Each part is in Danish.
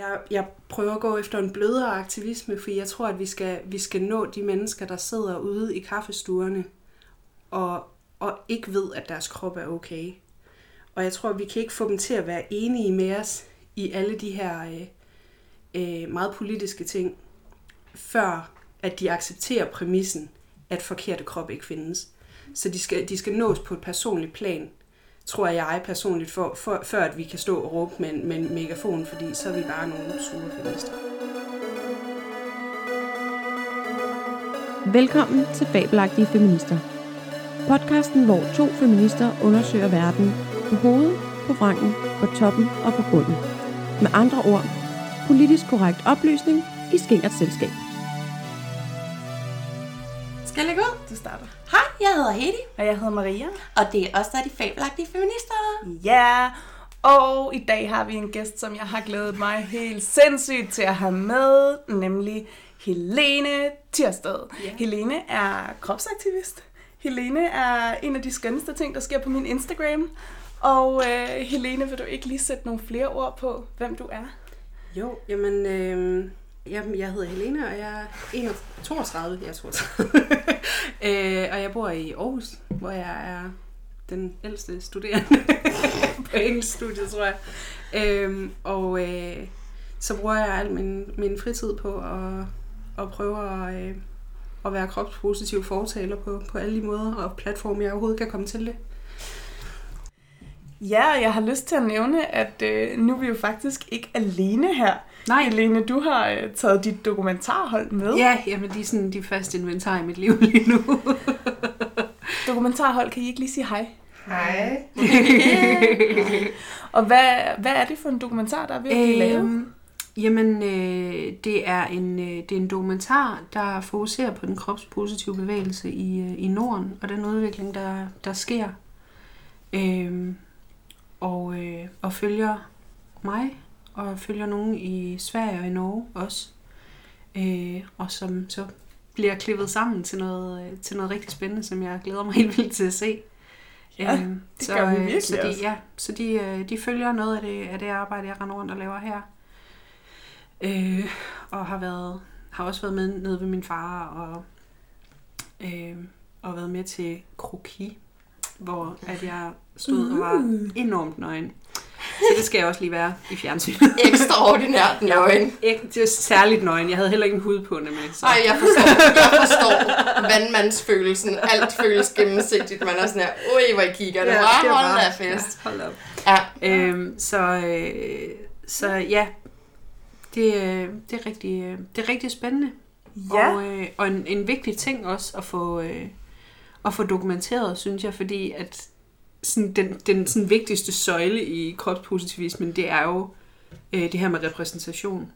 Jeg, jeg prøver at gå efter en blødere aktivisme, for jeg tror, at vi skal, vi skal nå de mennesker, der sidder ude i kaffestuerne og, og ikke ved, at deres krop er okay. Og jeg tror, at vi kan ikke få dem til at være enige med os i alle de her øh, øh, meget politiske ting, før at de accepterer præmissen, at forkerte krop ikke findes. Så de skal, de skal nås på et personligt plan, tror jeg personligt, for, for, før at vi kan stå og råbe med, en- med en megafon, fordi så er vi bare nogle sure feminister. Velkommen til Fabelagtige Feminister. Podcasten, hvor to feminister undersøger verden på hovedet, på vrangen, på toppen og på bunden. Med andre ord, politisk korrekt oplysning i skingert selskab. Skal jeg lægge ud? Du starter. Hej, jeg hedder Hedi, Og jeg hedder Maria. og det er os, der er de fabelagtige feminister. Ja, og i dag har vi en gæst, som jeg har glædet mig helt sindssygt til at have med, nemlig Helene Tirsted. Ja. Helene er kropsaktivist. Helene er en af de skønneste ting, der sker på min Instagram. Og øh, Helene, vil du ikke lige sætte nogle flere ord på, hvem du er? Jo, jamen, øh, Jamen, jeg hedder Helene, og jeg er 31, 32, jeg er 32. øh, og jeg bor i Aarhus, hvor jeg er den ældste studerende på engelskstudiet, tror jeg. Øhm, og øh, så bruger jeg al min, min fritid på at, at prøve at, øh, at være kropspositiv fortaler på, på alle de måder og platforme, jeg overhovedet kan komme til det. Ja, jeg har lyst til at nævne, at øh, nu er vi jo faktisk ikke alene her. Nej. Helene, du har øh, taget dit dokumentarhold med. Ja, jamen de er sådan de første inventar i mit liv lige nu. Dokumentarhold, kan I ikke lige sige hej? Hej. Og hvad, hvad er det for en dokumentar, der er ved at blive lavet? Øhm, jamen, øh, det, er en, øh, det er en dokumentar, der fokuserer på den kropspositive bevægelse i, øh, i Norden, og den udvikling, der, der sker. Øhm, og, øh, og følger mig, og følger nogen i Sverige og i Norge også. Øh, og som så bliver klippet sammen til noget, øh, til noget rigtig spændende, som jeg glæder mig helt vildt til at se. Ja, Øhm, det gør vi øh, virkelig så de, også. ja, så de, øh, de følger noget af det, af det arbejde, jeg render rundt og laver her. Øh, og har været har også været med nede ved min far og, øh, og været med til kroki, hvor at jeg stod og var enormt nøgen. Så det skal jeg også lige være i fjernsynet. Ekstraordinært nøgen. Ikke, det er særligt nøgen. Jeg havde heller ikke en hud på nemlig. Så. Ej, jeg forstår, jeg forstår vandmandsfølelsen. Alt føles gennemsigtigt. Man er sådan her, ui, hvor I kigger. Det var det hold var- da fest. Ja, hold op. Ja. Øhm, så, øh, så ja, det, øh, det, er rigtig, øh, det er rigtig spændende. Ja. Og, øh, og en, en vigtig ting også at få, øh, at få dokumenteret, synes jeg, fordi at sådan, den, den sådan vigtigste søjle i kropspositivismen, det er jo øh, det her med repræsentation.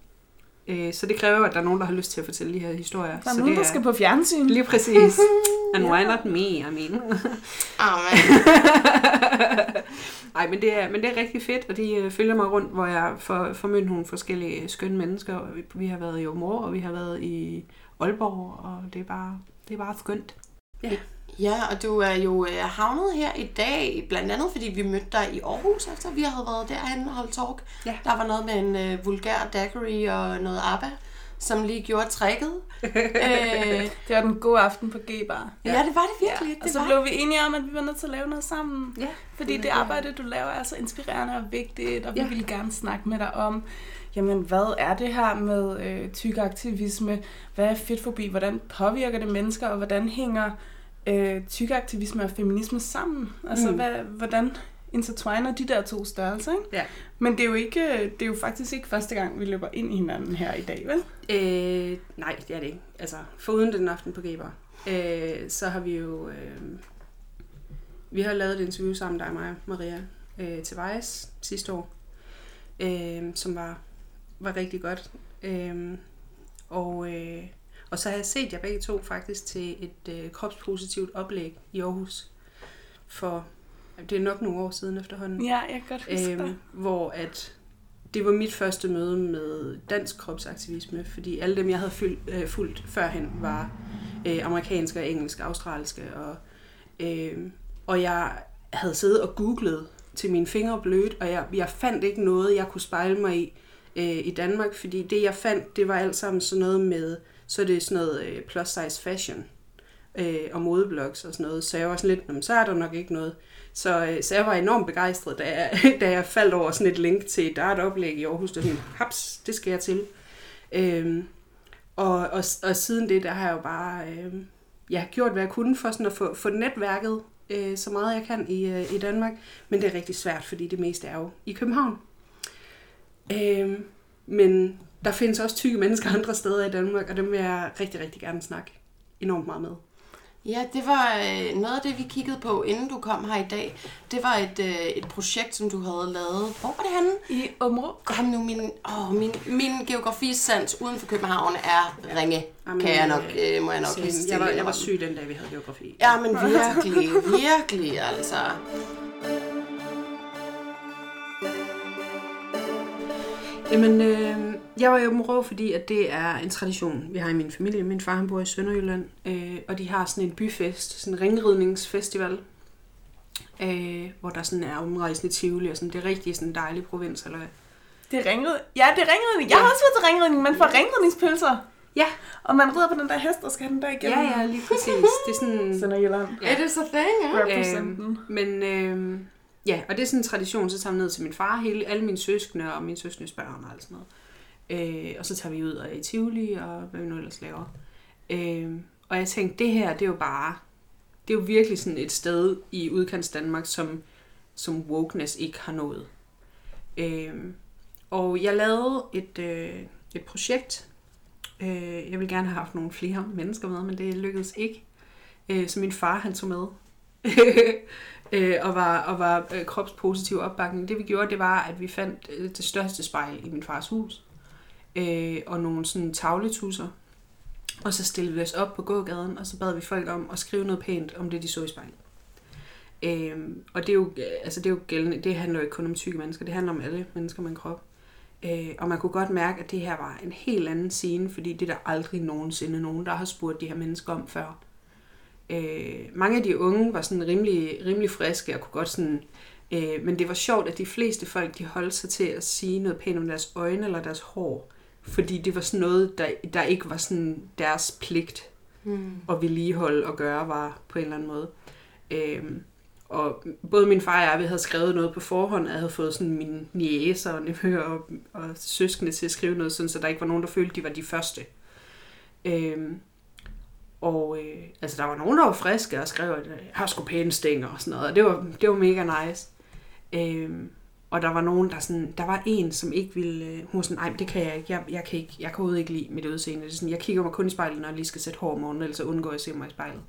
Øh, så det kræver, at der er nogen, der har lyst til at fortælle de her historier. Der er så nogen, det der skal på fjernsyn. Lige præcis. And why not me, I mean. Amen. Nej, men det er, men det er rigtig fedt, og de øh, følger mig rundt, hvor jeg får, får mødt nogle forskellige skønne mennesker. Og vi- Vi har været i Omor, og vi har været i Aalborg, og det er bare, det er bare skønt. Ja, og du er jo øh, havnet her i dag, blandt andet fordi vi mødte dig i Aarhus, efter vi havde været derhen og holdt talk. Ja. Der var noget med en øh, vulgær daiquiri og noget ABBA, som lige gjorde tricket. øh, Det var den gode aften på G-bar. ja. ja, det var det virkelig. Ja, og det så var. blev vi enige om, at vi var nødt til at lave noget sammen. Ja. Fordi det arbejde, du laver, er så inspirerende og vigtigt, og vi Ja. ville gerne snakke med dig om, jamen hvad er det her med øh, tyk aktivisme? Hvad er fedtfobi? Hvordan påvirker det mennesker? Og hvordan hænger øh, tyk aktivisme og feminisme sammen? Altså, Mm. hvad, hvordan intertwiner de der to størrelser, ikke? Ja. Men det er, jo ikke, det er jo faktisk ikke første gang, vi løber ind i hinanden her i dag, vel? Øh, nej, det er det ikke. Altså, foruden den aften på Geber, øh, så har vi jo... Øh, vi har lavet et interview sammen, dig og mig, Maria, øh, til Vejs sidste år, øh, som var, var rigtig godt. Øh, og, øh, og så har jeg set jer begge to faktisk til et øh, kropspositivt oplæg i Aarhus for, det er nok nogle år siden efterhånden. Ja, jeg kan godt huske Øhm, det. hvor at det var mit første møde med dansk kropsaktivisme, fordi alle dem, jeg havde fyldt, øh, fulgt førhen, var øh, amerikanske, engelske, australske, og, øh, og jeg havde siddet og googlet til mine fingre blødt, og jeg, jeg fandt ikke noget, jeg kunne spejle mig i øh, i Danmark, fordi det jeg fandt, det var alt sammen sådan noget med, så er det sådan noget øh, plus size fashion øh, og modeblogs og sådan noget, så jeg var sådan lidt, men så er der nok ikke noget. Så, øh, så jeg var enormt begejstret, da jeg, da jeg faldt over sådan et link til, der er et oplæg i Aarhus, der sådan, haps, det skal jeg til. Øhm, og, og, og siden det, der har jeg jo bare øh, ja, gjort, hvad jeg kunne for sådan at få, få netværket øh, så meget jeg kan i, øh, i Danmark. Men det er rigtig svært, fordi det meste er jo i København. Øh, men der findes også tykke mennesker andre steder i Danmark, og dem vil jeg rigtig, rigtig gerne snakke enormt meget med. Ja, det var øh, noget af det, vi kiggede på, inden du kom her i dag. Det var et, øh, et projekt, som du havde lavet. Hvor var det henne? I Områ. Kom nu, min, åh, min, min geografisans uden for København er ringe. Jamen, kan jeg nok, øh, øh, må jeg nok lige jeg, var, jeg var syg den dag, vi havde geografi. Ja, men virkelig, virkelig, altså. Jamen, øh, jeg var i Åben Rå, fordi at det er en tradition, vi har i min familie. Min far han bor i Sønderjylland, øh, og de har sådan en byfest, sådan en ringridningsfestival, øh, hvor der sådan er omrejsende tivoli, og sådan, det er rigtig sådan en dejlig provins. Eller hvad. Det er ringrid. Ja, det er ringridning. Jeg har også været til ringridning. Man får ringridningspølser. Ja, Og man rider på den der hest, og skal have den der igennem. ja, ja, lige præcis. Det er sådan... Sønderjylland. Ja. Er det så thing, ja? Øhm, men øh, ja, og det er sådan en tradition, så tager vi ned til min far, hele, alle mine søskende og mine søskendes børn og alt sådan noget. Øh, og så tager vi ud og er i Tivoli og hvad vi nu ellers laver. Øh, og jeg tænkte, det her, det er jo bare, det er jo virkelig sådan et sted i udkants Danmark, som, som wokeness ikke har nået. Øh, og jeg lavede et, øh, et projekt. Øh, jeg ville gerne have haft nogle flere mennesker med, men det lykkedes ikke. Øh, så min far, han tog med. øh, og var, og var øh, kropspositiv opbakning. Det vi gjorde, det var, at vi fandt øh, det største spejl i min fars hus. Øh, og nogle sådan tavletusser. Og så stillede vi os op på gågaden, og så bad vi folk om at skrive noget pænt om det, de så i spejlet. Øh, og det er, jo, øh, altså det er jo gældende, det handler jo ikke kun om tykke mennesker, det handler om alle mennesker med en krop. Øh, og man kunne godt mærke, at det her var en helt anden scene, fordi det er der aldrig nogensinde nogen, der har spurgt de her mennesker om før. Øh, mange af de unge var sådan rimelig, rimelig friske og kunne godt sådan... Øh, men det var sjovt, at de fleste folk, de holdt sig til at sige noget pænt om deres øjne eller deres hår. Fordi det var sådan noget, der, der ikke var sådan deres pligt Hmm. at vedligeholde og gøre, var på en eller anden måde. Øhm, og både min far og jeg, vi havde skrevet noget på forhånd, jeg havde fået sådan mine niæser og nevøer og, og søskende til at skrive noget, sådan, så der ikke var nogen, der følte, de var de første. Øhm, og øh, altså, der var nogen, der var friske og skrev, at jeg har sgu pæne stænger og sådan noget, og det var, det var mega nice. Øhm, og der var nogen, der sådan, der var en, som ikke ville, øh, hun var sådan, nej, det kan jeg ikke, jeg, jeg kan ikke, jeg kan overhovedet ikke lide mit udseende. Det er sådan, jeg kigger mig kun i spejlet, når jeg lige skal sætte hår om morgenen, ellers så undgår jeg at se mig i spejlet.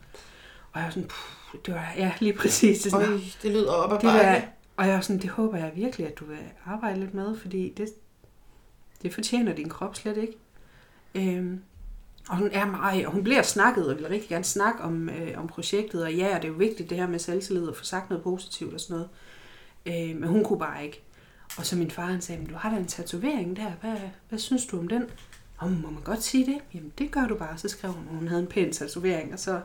Og jeg var sådan, puh, det var, ja, lige præcis. Det sådan, Øj, det lyder op ad det der, bakke. og jeg var sådan, det håber jeg virkelig, at du vil arbejde lidt med, fordi det, det fortjener din krop slet ikke. Øhm, og hun er meget, og hun bliver snakket, og vil rigtig gerne snakke om, øh, om projektet, og ja, og det er jo vigtigt det her med selvtillid, og få sagt noget positivt og sådan noget. Øh, men hun kunne bare ikke. Og så min far, han sagde, du har da en tatovering der, hvad, hvad synes du om den? Om må man godt sige det? Jamen, det gør du bare. Så skrev hun, hun havde en pæn tatovering, og så,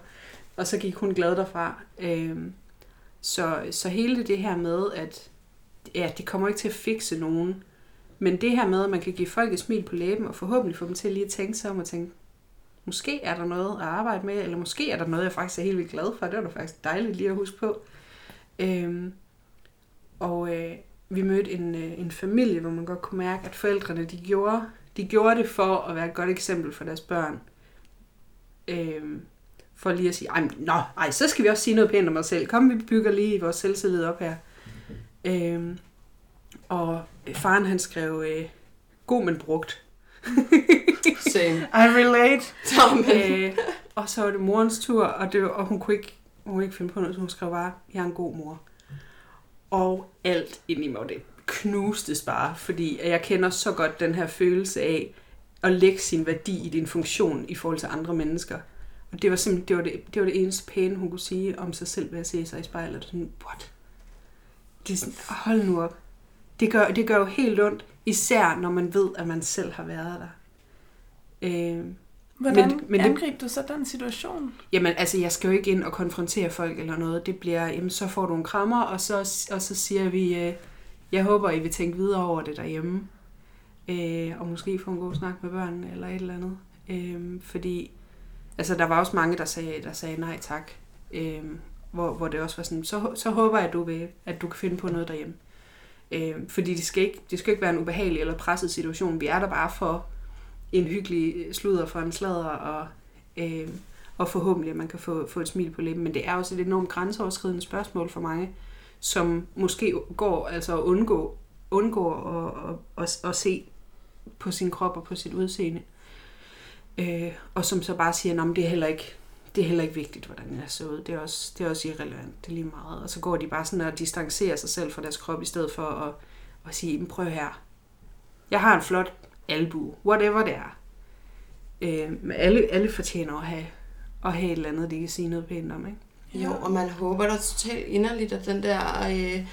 og så gik hun glad derfra. Øh, så, så hele det her med, at ja, det kommer ikke til at fikse nogen, men det her med, at man kan give folk et smil på læben, og forhåbentlig få dem til lige at tænke sig om og tænke, måske er der noget at arbejde med, eller måske er der noget, jeg faktisk er helt vildt glad for. Det var da faktisk dejligt lige at huske på. Øhm, og øh, vi mødte en, øh, en familie, hvor man godt kunne mærke, at forældrene de gjorde, de gjorde det for at være et godt eksempel for deres børn. Øhm, for lige at sige, ej, men, nå, ej, så skal vi også sige noget pænt om os selv. Kom, vi bygger lige vores selvtillid op her. Øhm, og faren han skrev, øh, god men brugt. Same. I relate. Øh, og så var det morens tur, og, det, var- og hun, kunne ikke, hun kunne ikke finde på noget, så hun skrev bare, jeg er en god mor. Og alt ind i mig, det knustes bare, fordi jeg kender så godt den her følelse af at lægge sin værdi i din funktion i forhold til andre mennesker. Og det var simpelthen det, var det, det, var det eneste pæne, hun kunne sige om sig selv ved at se sig i spejlet. Sådan, what? Det er sådan, hold nu op. Det gør, det gør jo helt ondt, især når man ved, at man selv har været der. Øh, Hvordan Men- men, angriber du så den situation? Jamen, altså, jeg skal jo ikke ind og konfrontere folk eller noget. Det bliver, jamen, så får du en krammer, og så, og så siger vi, øh, jeg håber, I vil tænke videre over det derhjemme. øh, og måske få en god snak med børnene eller et eller andet. Øh, fordi altså, der var også mange, der sagde, der sagde nej tak. Øh, hvor, hvor det også var sådan, så, så håber jeg, at du, vil, at du kan finde på noget derhjemme. Øh, fordi det skal, ikke, det skal ikke være en ubehagelig eller presset situation. Vi er der bare for en hyggelig øh, sludder for en sladder, og, øh, og forhåbentlig, at man kan få, få et smil på læben. Men det er også et enormt grænseoverskridende spørgsmål for mange, som måske går altså at undgå, undgår at, at, at, at se på sin krop og på sit udseende. Øh, og som så bare siger, at det er heller ikke det er heller ikke vigtigt, hvordan jeg ser ud. Det er også, det er også irrelevant. Det er lige meget. Og så går de bare sådan og distancerer sig selv fra deres krop, i stedet for at, at sige, prøv her. Jeg har en flot albu. Whatever det er. Øh, alle, alle fortjener at have, at have et eller andet, de kan sige noget pænt om, ikke? Jo, og man håber da totalt inderligt, at den der øh,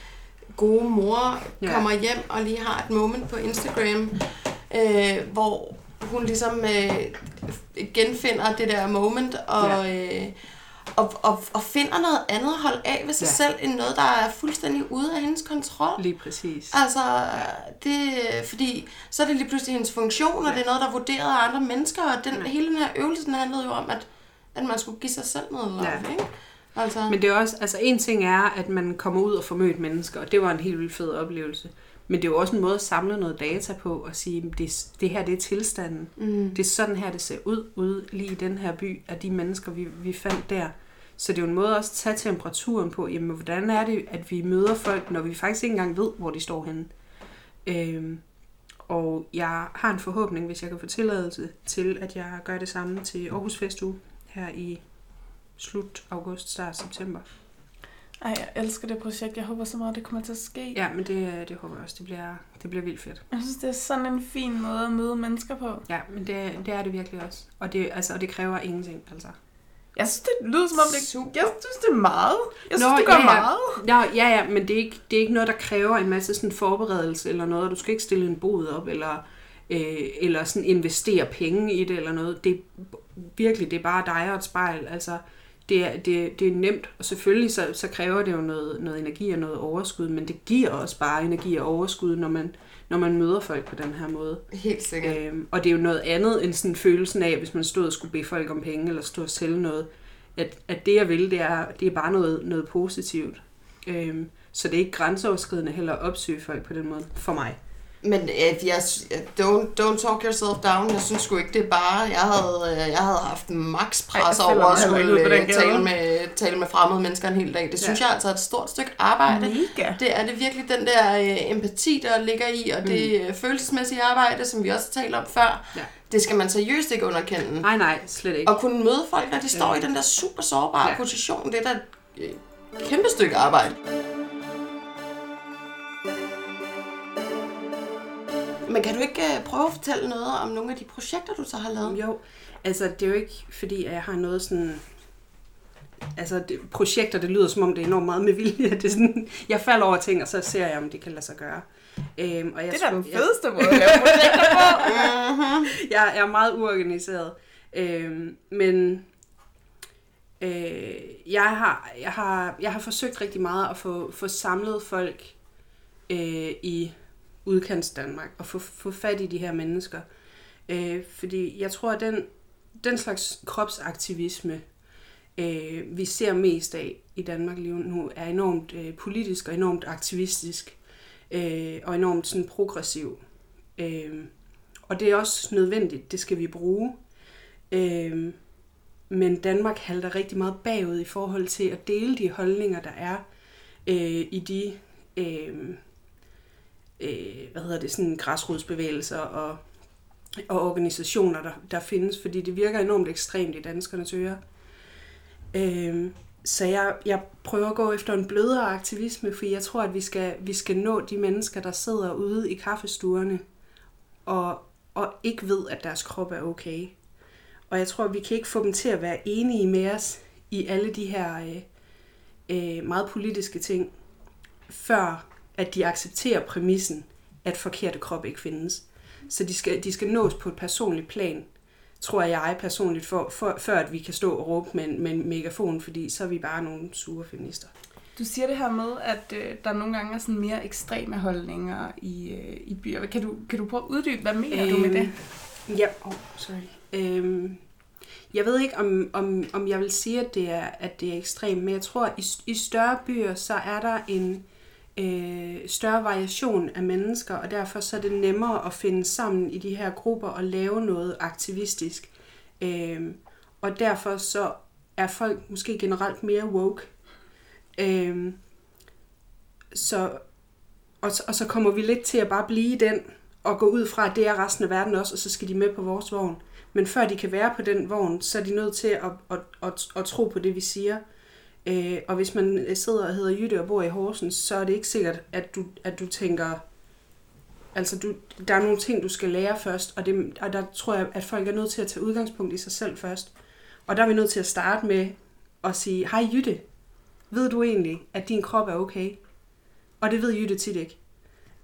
gode mor ja. kommer hjem og lige har et moment på Instagram, øh, hvor hun ligesom øh, genfinder det der moment og, ja. øh, og, og, og finder noget andet at holde af ved sig ja. selv, end noget, der er fuldstændig ude af hendes kontrol. Lige præcis. Altså, det, fordi så er det lige pludselig hendes funktion, og ja. det er noget, der er vurderet af andre mennesker, og den, ja. hele den her øvelse handlede jo om, at, at man skulle give sig selv noget lov, ja. ikke? Altså. Men det er også, altså en ting er, at man kommer ud og får mødt mennesker, og det var en helt vildt fed oplevelse. Men det er jo også en måde at samle noget data på og sige, det, det her det er tilstanden. Mm. Det er sådan her, det ser ud ude lige i den her by af de mennesker, vi, vi fandt der. Så det er jo en måde også at tage temperaturen på, jamen hvordan er det, at vi møder folk, når vi faktisk ikke engang ved, hvor de står henne. Øhm, og jeg har en forhåbning, hvis jeg kan få tilladelse til, at jeg gør det samme til Aarhus Festuge her i slut august, start september. Ej, jeg elsker det projekt. Jeg håber så meget, det kommer til at ske. Ja, men det, det håber jeg også. Det bliver, det bliver vildt fedt. Jeg synes, det er sådan en fin måde at møde mennesker på. Ja, men det, det er det virkelig også. Og det, altså, og det kræver ingenting, altså. Jeg synes, det lyder som om, det, Super. jeg synes, det er meget. Jeg synes, Nå, det gør ja, ja. meget. Nå, ja, ja, men det er, ikke, det er ikke noget, der kræver en masse sådan forberedelse eller noget. Du skal ikke stille en bod op, eller, øh, eller sådan investere penge i det, eller noget. Det virkelig, det er bare dig og et spejl. Altså, det er, det, det er nemt, og selvfølgelig så, så kræver det jo noget, noget energi og noget overskud, men det giver også bare energi og overskud, når man, når man møder folk på den her måde. Helt sikkert. Øhm, og det er jo noget andet end sådan følelsen af, hvis man stod og skulle bede folk om penge, eller stod og sælge noget, at, at det jeg vil, det er, det er bare noget, noget positivt. Øhm, så det er ikke grænseoverskridende heller at opsøge folk på den måde, for mig. Men uh, jeg, don't, don't talk yourself down. Jeg synes sgu ikke, det er bare... Jeg havde, uh, jeg havde haft max pres over at skulle tale, med, tale med fremmede mennesker en hel dag. Det synes ja. jeg altså er et stort stykke arbejde. Mega. Det er det virkelig den der uh, empati, der ligger i, og mm. det følelsesmæssige arbejde, som vi også har talt om før. Ja. Det skal man seriøst ikke underkende. Nej, nej, slet ikke. Og kunne møde folk, når de står ja. i den der super sårbare ja. position, det er da et kæmpe stykke arbejde. Men kan du ikke uh, prøve at fortælle noget om nogle af de projekter, du så har lavet? Jo, altså det er jo ikke, fordi jeg har noget sådan... Altså det, projekter, det lyder som om det er enormt meget med vilje. Det er sådan, jeg falder over ting, og så ser jeg, om det kan lade sig gøre. Øhm, og jeg, det er da den fedeste måde at lave projekter på. uh-huh. jeg, jeg er meget uorganiseret. Øhm, men øh, jeg, har, jeg, har, jeg har forsøgt rigtig meget at få, få samlet folk øh, i udkants Danmark og få, få fat i de her mennesker. Øh, fordi jeg tror, at den, den slags kropsaktivisme, øh, vi ser mest af i Danmark lige nu, er enormt øh, politisk og enormt aktivistisk øh, og enormt sådan progressiv. Øh, og det er også nødvendigt, det skal vi bruge. Øh, men Danmark halter rigtig meget bagud i forhold til at dele de holdninger, der er øh, i de øh, øh, hvad hedder det, sådan græsrodsbevægelser og, og organisationer, der, der findes, fordi det virker enormt ekstremt i danskernes ører. Øh, så jeg, jeg prøver at gå efter en blødere aktivisme, for jeg tror, at vi skal, vi skal nå de mennesker, der sidder ude i kaffestuerne og, og ikke ved, at deres krop er okay. Og jeg tror, at vi kan ikke få dem til at være enige med os i alle de her øh, øh, meget politiske ting, før at de accepterer præmissen, at forkerte krop ikke findes. Så de skal, de skal nås på et personligt plan, tror jeg personligt, for, for, før at vi kan stå og råbe med en, med en megafon, fordi så er vi bare nogle sure feminister. Du siger det her med, at øh, der nogle gange er sådan mere ekstreme holdninger i, øh, i byer. Kan du, kan du prøve at uddybe, hvad mener øhm, du med det? Ja, oh, sorry. Øhm, jeg ved ikke, om, om, om jeg vil sige, at det er, at det er ekstremt, men jeg tror, at i, i større byer, så er der en øh, større variation af mennesker, og derfor så er det nemmere at finde sammen i de her grupper og lave noget aktivistisk. Øh, og derfor så er folk måske generelt mere woke. Øh, så, og, og så kommer vi lidt til at bare blive den, og gå ud fra, at det er resten af verden også, og så skal de med på vores vogn. Men før de kan være på den vogn, så er de nødt til at, at, at, at tro på det, vi siger. Øh, og hvis man øh, sidder og hedder Jytte og bor i Horsens, så er det ikke sikkert, at du, at du tænker, altså du, der er nogle ting, du skal lære først, og, det, og der tror jeg, at folk er nødt til at tage udgangspunkt i sig selv først. Og der er vi nødt til at starte med at sige, hej Jytte, ved du egentlig, at din krop er okay? Og det ved Jytte tit ikke.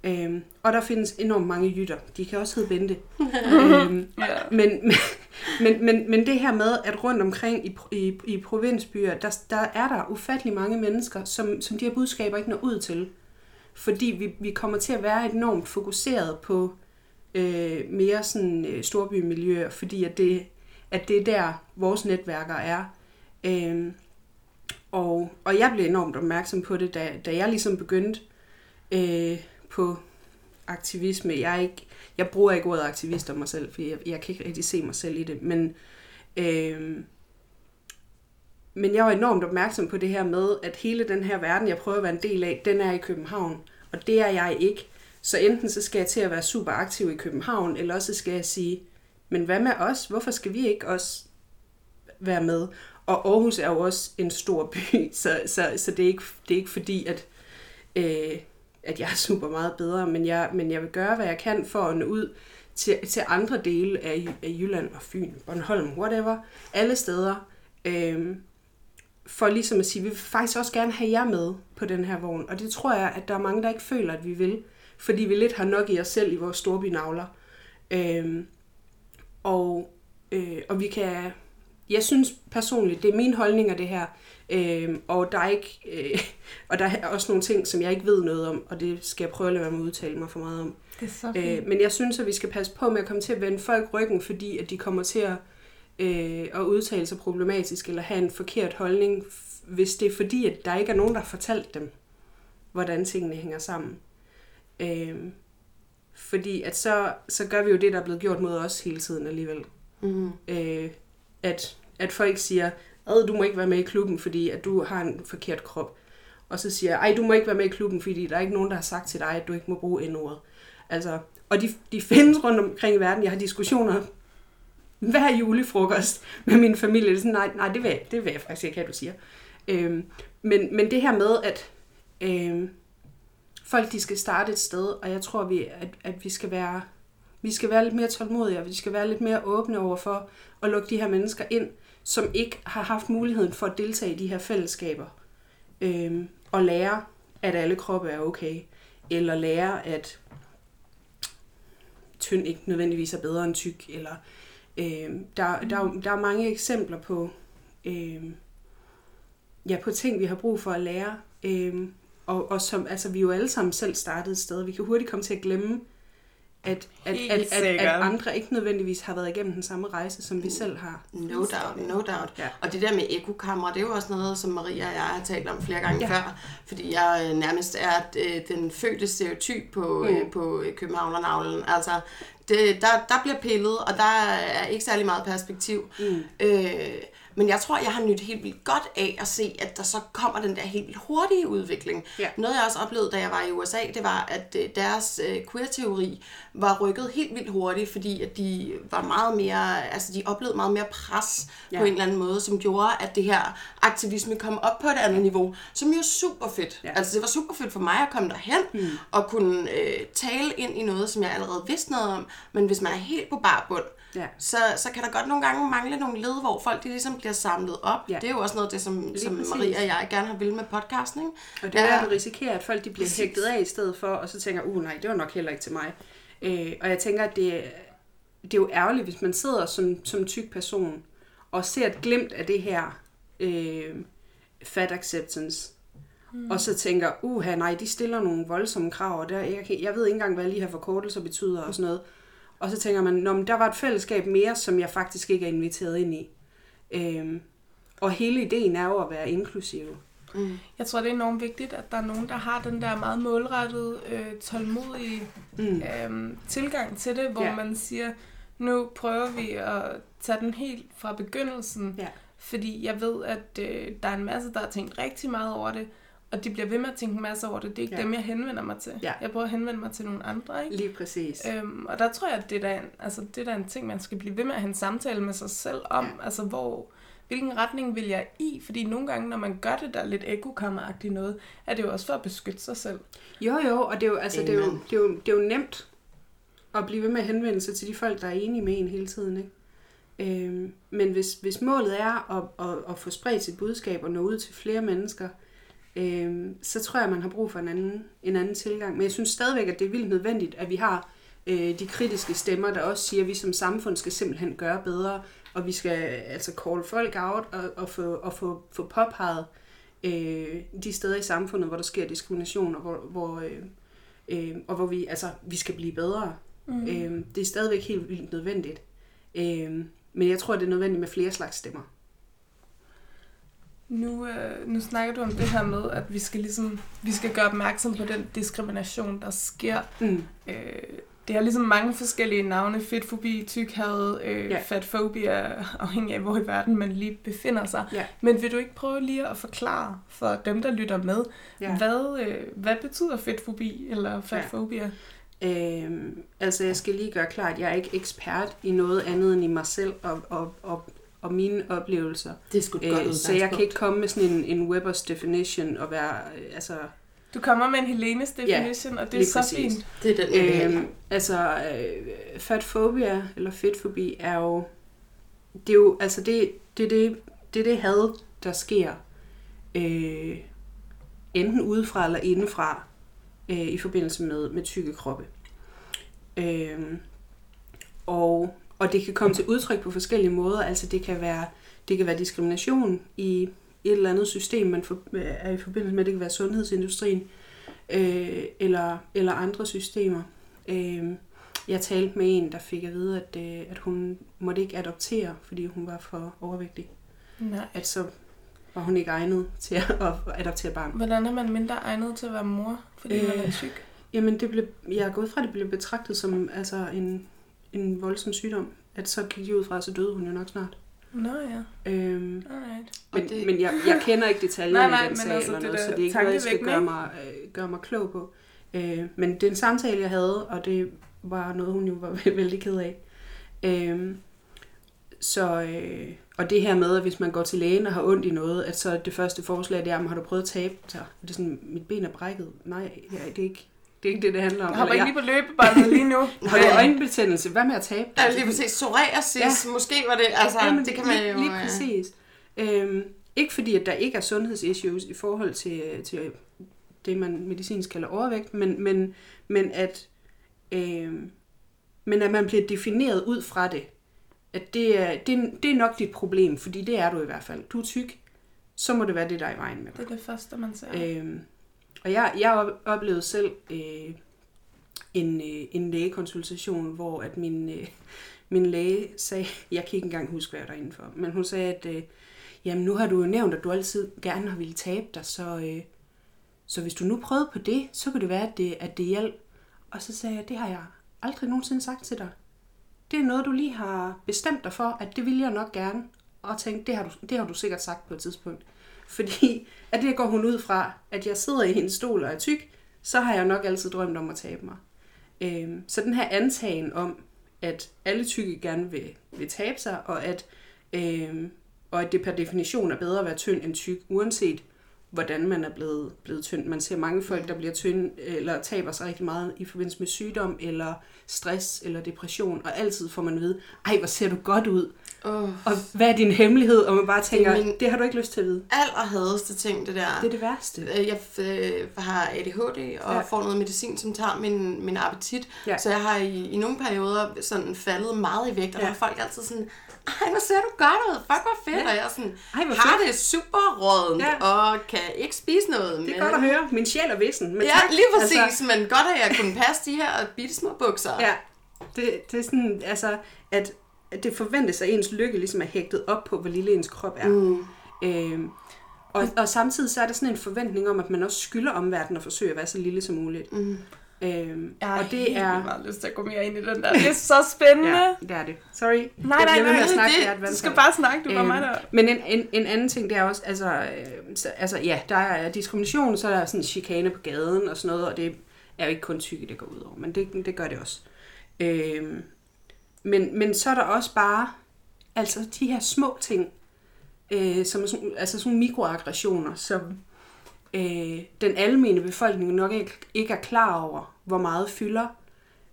Øhm, og der findes enormt mange jytter. De kan også hedde Bente. øhm, yeah. men, men, men, men det her med, at rundt omkring i, i, i provinsbyer, der, der er der ufattelig mange mennesker, som, som de her budskaber ikke når ud til. Fordi vi, vi kommer til at være enormt fokuseret på øh, mere sådan øh, storbymiljøer, fordi at det, at det er der, vores netværker er. Øhm, og, og jeg blev enormt opmærksom på det, da, da jeg ligesom begyndte øh, på aktivisme. Jeg, er ikke, jeg bruger ikke ordet aktivist om mig selv, for jeg, jeg kan ikke rigtig se mig selv i det. Men, øh, men jeg var enormt opmærksom på det her med, at hele den her verden, jeg prøver at være en del af, den er i København. Og det er jeg ikke. Så enten så skal jeg til at være super aktiv i København, eller også skal jeg sige, men hvad med os? Hvorfor skal vi ikke også være med? Og Aarhus er jo også en stor by, så, så, så det, er ikke, det er ikke fordi, at, øh, at jeg er super meget bedre, men jeg, men jeg vil gøre, hvad jeg kan for at nå ud til, til andre dele af, af Jylland og Fyn, Bornholm, whatever, alle steder, øh, for ligesom at sige, vi vil faktisk også gerne have jer med på den her vogn. Og det tror jeg, at der er mange, der ikke føler, at vi vil, fordi vi lidt har nok i os selv i vores storbynavler. Øh, og, øh, og vi kan, jeg synes personligt, det er min holdning af det her, øh, og der er ikke, øh, og der er også nogle ting, som jeg ikke ved noget om, og det skal jeg prøve at lade være med at udtale mig for meget om. Det er så fint. øh, men jeg synes, at vi skal passe på med at komme til at vende folk ryggen, fordi at de kommer til at, øh, at udtale sig problematisk, eller have en forkert holdning, hvis det er fordi, at der ikke er nogen, der har fortalt dem, hvordan tingene hænger sammen. Øh, fordi at så, så gør vi jo det, der er blevet gjort mod os hele tiden alligevel. Mm. Øh, at, at folk siger, at du må ikke være med i klubben, fordi at du har en forkert krop. Og så siger jeg, ej, du må ikke være med i klubben, fordi der er ikke nogen, der har sagt til dig, at du ikke må bruge n-ordet. Altså, og de, de findes rundt omkring i verden. Jeg har diskussioner hver julefrokost med min familie. Det er sådan, nej, nej det, vil jeg, det vil jeg faktisk ikke have, du siger. Øhm, men, men det her med, at øhm, folk de skal starte et sted, og jeg tror, vi, at, at vi skal være vi skal være lidt mere tålmodige, og vi skal være lidt mere åbne over for at lukke de her mennesker ind, som ikke har haft muligheden for at deltage i de her fællesskaber. Øhm, og lære, at alle kroppe er okay. Eller lære, at tynd ikke nødvendigvis er bedre end tyk. Eller, øhm, der, der, der er mange eksempler på, øhm, ja, på ting, vi har brug for at lære. Øhm, og, og som, altså, vi er jo alle sammen selv startede et sted. Vi kan hurtigt komme til at glemme, at, at, at, at, at andre ikke nødvendigvis har været igennem den samme rejse, som vi selv har. No doubt, no doubt. Ja. Og det der med ekokammer, det er jo også noget, som Maria og jeg har talt om flere gange ja. før, fordi jeg øh, nærmest er øh, den fødte stereotyp på, mm. øh, på Københavnernavlen. Altså, det, der, der bliver pillet, og der er ikke særlig meget perspektiv. Mm. Øh, men jeg tror, jeg har nyt helt vildt godt af at se, at der så kommer den der helt vildt hurtige udvikling. Ja. Noget jeg også oplevede, da jeg var i USA, det var, at øh, deres øh, queer-teori var rykket helt vildt hurtigt, fordi at de var meget mere, altså de oplevede meget mere pres ja. på en eller anden måde, som gjorde, at det her aktivisme kom op på et andet niveau, som jo er super fedt. Ja. Altså det var super fedt for mig at komme derhen mm. og kunne øh, tale ind i noget, som jeg allerede vidste noget om, men hvis man er helt på bar bund, ja. så, så kan der godt nogle gange mangle nogle led, hvor folk de ligesom bliver samlet op. Ja. Det er jo også noget af det, som, som Maria og jeg gerne har vil med podcasten. Ikke? Og det er, at du risikerer, at folk de bliver præcis. hægtet af i stedet for, og så tænker, uh nej, det var nok heller ikke til mig. Øh, og jeg tænker, at det, det er jo ærgerligt, hvis man sidder som, som tyk person, og ser et glimt af det her øh, fat acceptance, mm. og så tænker, uha nej, de stiller nogle voldsomme krav, og der, jeg, jeg ved ikke engang, hvad lige her forkortelser betyder og sådan noget. Og så tænker man, Nå, men der var et fællesskab mere, som jeg faktisk ikke er inviteret ind i. Øhm, og hele ideen er jo at være inklusiv. Mm. Jeg tror, det er enormt vigtigt, at der er nogen, der har den der meget målrettede, øh, tålmodige Mm. øh, tilgang til det, hvor Ja. ja. man siger, nu prøver vi at tage den helt fra begyndelsen, Ja. fordi jeg ved, at øh, der er en masse, der har tænkt rigtig meget over det, og de bliver ved med at tænke en masse over det. Det er ikke Ja. dem, jeg henvender mig til. Ja. Jeg prøver at henvende mig til nogle andre, ikke? Lige præcis. Øhm, og der tror jeg, at det er, da en, altså, det er en ting, man skal blive ved med at have en samtale med sig selv om. Ja. Altså, hvor, hvilken retning vil jeg i? Fordi nogle gange, når man gør det der lidt ekokammeragtigt noget, er det jo også for at beskytte sig selv. Jo, jo, og det er jo, altså, det er jo, det er jo, det er jo nemt at blive ved med at henvende sig til de folk, der er enige med en hele tiden. Ikke? Øhm, men hvis, hvis målet er at, at, at få spredt sit budskab og nå ud til flere mennesker, øhm, så tror jeg, man har brug for en anden, en anden tilgang. Men jeg synes stadigvæk, at det er vildt nødvendigt, at vi har øh, de kritiske stemmer, der også siger, at vi som samfund skal simpelthen gøre bedre, og vi skal altså call folk out og, og få, og få, få påpeget øh, de steder i samfundet, hvor der sker diskrimination, og hvor, hvor, øh, øh, og hvor vi, altså, vi skal blive bedre. Mm. Øh, det er stadigvæk helt vildt nødvendigt. Øh, men jeg tror, det er nødvendigt med flere slags stemmer. Nu, øh, nu snakker du om det her med, at vi skal, ligesom, vi skal gøre opmærksom på den diskrimination, der sker. Mm. Øh, det har ligesom mange forskellige navne. Fedtfobi, tykhad, øh, ja. fatfobia, afhængig af hvor i verden man lige befinder sig. Ja. Men vil du ikke prøve lige at forklare for dem, der lytter med, ja. hvad, øh, hvad betyder fedtfobi eller fatfobia? Øh, altså, jeg skal lige gøre klart, at jeg er ikke ekspert i noget andet end i mig selv og, og, og, og mine oplevelser. Det er sgu et godt Øh, så jeg kan ikke komme med sådan en, en Webbers definition og være, øh, altså, Du kommer med en Helenes definition, og det er så præcis. fint. Det er den. Øhm, altså, øh, fatfobia eller fedtfobi er jo, det er jo, altså det, det, det, det det had, der sker, øh, enten udefra eller indefra, øh, i forbindelse med, med tykke kroppe. Øh, og, og det kan komme til udtryk på forskellige måder, altså det kan være, det kan være diskrimination i et eller andet system, man for, er i forbindelse med, det kan være sundhedsindustrien, øh, eller, eller andre systemer. Øh, jeg talte med en, der fik at vide, at, øh, at hun måtte ikke adoptere, fordi hun var for overvægtig. Nej. At så var hun ikke egnet til at, at adoptere barn. Hvordan er man mindre egnet til at være mor, fordi øh. man er Øh, tyk? Jamen, det blev, jeg er gået fra, at det blev betragtet som altså, en, en voldsom sygdom. At så gik de ud fra, at så døde hun jo nok snart. Nå ja, Øhm, alright. Men, det- men jeg, jeg kender ikke detaljerne Nej, nej, i den sag altså, eller noget, så det er ikke noget, jeg skal gøre mig, øh, gøre mig klog på. Øh, men det er en samtale, jeg havde, og det var noget, hun jo var vældig ked af. Øh, så, øh, og det her med, at hvis man går til lægen og har ondt i noget, at så det første forslag, det er, har du prøvet at tabe dig? Det er sådan, mit ben er brækket. Nej, det er ikke det, er ikke det, det handler om. Jeg hopper ikke lige på løbebåndet lige nu. Har du øjenbetændelse? Hvad med at tabe? Ja, lige præcis. Psoriasis, ja. måske var det, altså, Jamen, det kan man lige, jo... Lige øh, præcis. Øhm, ikke fordi, at der ikke er sundhedsissues i forhold til, til det, man medicinsk kalder overvægt, men, men, men, at, øhm, men at man bliver defineret ud fra det. At det er, det, det er nok dit problem, fordi det er du i hvert fald. Du er tyk, så må det være det, der er i vejen med dig. Det er det første, man ser. Øhm, og jeg, jeg oplevede selv øh, en, øh, en lægekonsultation, hvor at min, øh, min læge sagde, jeg kan ikke engang huske, hvad jeg var derinde for, men hun sagde, at øh, jamen, nu har du jo nævnt, at du altid gerne har ville tabe dig, så, øh, så hvis du nu prøvede på det, så kunne det være, at det, at det hjalp. Og så sagde jeg, det har jeg aldrig nogensinde sagt til dig. Det er noget, du lige har bestemt dig for, at det vil jeg nok gerne. Og tænkte, det har, du, det har du sikkert sagt på et tidspunkt. Fordi at det går hun ud fra, at jeg sidder i hendes stol og er tyk, så har jeg nok altid drømt om at tabe mig. Øhm, så den her antagen om, at alle tykke gerne vil, vil tabe sig, og at, øhm, og at det per definition er bedre at være tynd end tyk, uanset hvordan man er blevet, blevet tynd. Man ser mange folk, der bliver tynd, eller taber sig rigtig meget i forbindelse med sygdom, eller stress, eller depression, og altid får man at vide, ej, hvor ser du godt ud, Åh, og hvad er din hemmelighed? Og man bare tænker, Det det, har du ikke lyst til at vide. allerhadeste ting, det der. Det er det værste. Øh, Jeg øh, har ADHD og Ja. får noget medicin, som tager min, min appetit. Ja. Så jeg har i, i nogle perioder sådan faldet meget i vægt, og Ja. der er folk altid sådan, ej, hvor ser du godt ud, fuck hvor fedt, Ja. og jeg er sådan, Ej, hvor har fedt. det super rådent, Ja. ja. okay, ikke spise noget. Det er godt at høre. Min sjæl er vissen. Men Ja, tak. lige præcis. Altså, men godt, at jeg kunne passe de her bitte små bukser. Ja, det, det er sådan, altså, at det forventes, at ens lykke ligesom er hægtet op på, hvor lille ens krop er. Mm. Øhm, og, og samtidig så er der sådan en forventning om, at man også skylder omverdenen at forsøge at være så lille som muligt. Mm. Øhm, Jeg har og det er... vildt meget lyst til at gå mere ind i den der. Det er så spændende. Ja, det er det. Sorry. Nej, Jeg nej, ved med nej, at snakke, det- det et Du skal bare snakke, du var mig der. Men en, en, en anden ting, det er også, altså, øh, så, altså ja, der er diskrimination, så er der sådan chikane på gaden og sådan noget, og det er jo ikke kun tykke, det går ud over, men det, det gør det også. Øh, men, men så er der også bare, altså de her små ting, øh, som er sådan, altså sådan mikroaggressioner, som øh, den almene befolkning nok ikke, ikke er klar over, hvor meget fylder.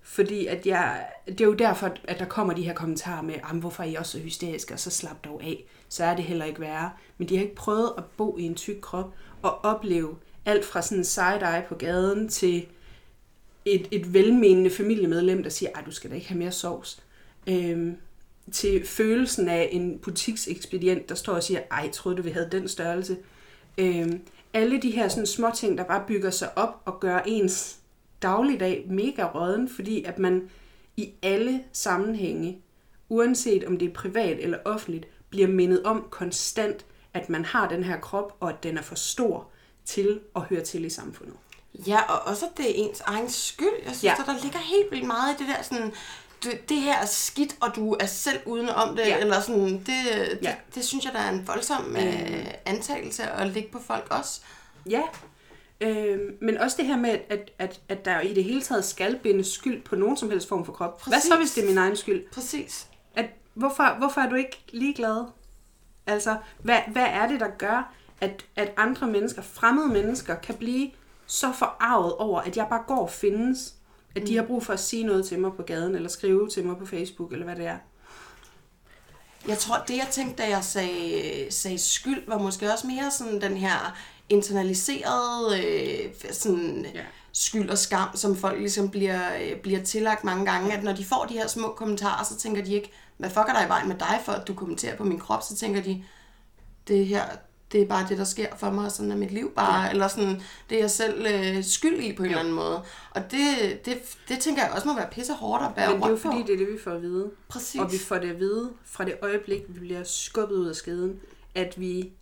Fordi at jeg, det er jo derfor, at der kommer de her kommentarer med, hvorfor er I også så hysteriske, og så slap dog af. Så er det heller ikke værre. Men de har ikke prøvet at bo i en tyk krop og opleve alt fra sådan en side-eye på gaden til et, et velmenende familiemedlem, der siger, at du skal da ikke have mere sovs. Øhm, til følelsen af en butiksekspedient, der står og siger, ej, troede du, vi havde den størrelse. Øhm, alle de her sådan små ting, der bare bygger sig op og gør ens dagligdag mega råden, fordi at man i alle sammenhænge, uanset om det er privat eller offentligt, bliver mindet om konstant, at man har den her krop, og at den er for stor til at høre til i samfundet. Ja, og også at det er ens egen skyld. Jeg synes, ja. at der ligger helt vildt meget i det der sådan, det, det her er skidt, og du er selv uden om det, Ja. eller sådan, det, det, Ja. ja. det, synes jeg, der er en voldsom øh, antagelse at lægge på folk også. Ja, øh, men også det her med, at, at, at der i det hele taget skal bindes skyld på nogen som helst form for krop. Hvad så, Præcis. hvis det er min egen skyld? Præcis. At, hvorfor, hvorfor er du ikke ligeglad? Altså, hvad, hvad er det, der gør, at, at andre mennesker, fremmede mennesker, kan blive så forarvet over, at jeg bare går og findes? At de har brug for at sige noget til mig på gaden, eller skrive til mig på Facebook, eller hvad det er. Jeg tror, det jeg tænkte, da jeg sagde, sagde skyld, var måske også mere sådan den her internaliserede øh, sådan, Ja. ja. skyld og skam, som folk ligesom bliver, øh, bliver tillagt mange gange. At når de får de her små kommentarer, så tænker de ikke, hvad fuck er der i vejen med dig for, at du kommenterer på min krop? Så tænker de, det her, det er bare det, der sker for mig, og sådan er mit liv bare. Ja. Eller sådan, det er jeg selv øh, skyld i på en eller anden måde. Og det, det, det tænker jeg også må være pisse hårdt at bære Men det er jo fordi, det er det, vi får at vide. Præcis. Og vi får det at vide fra det øjeblik, vi bliver skubbet ud af skeden, at, vi,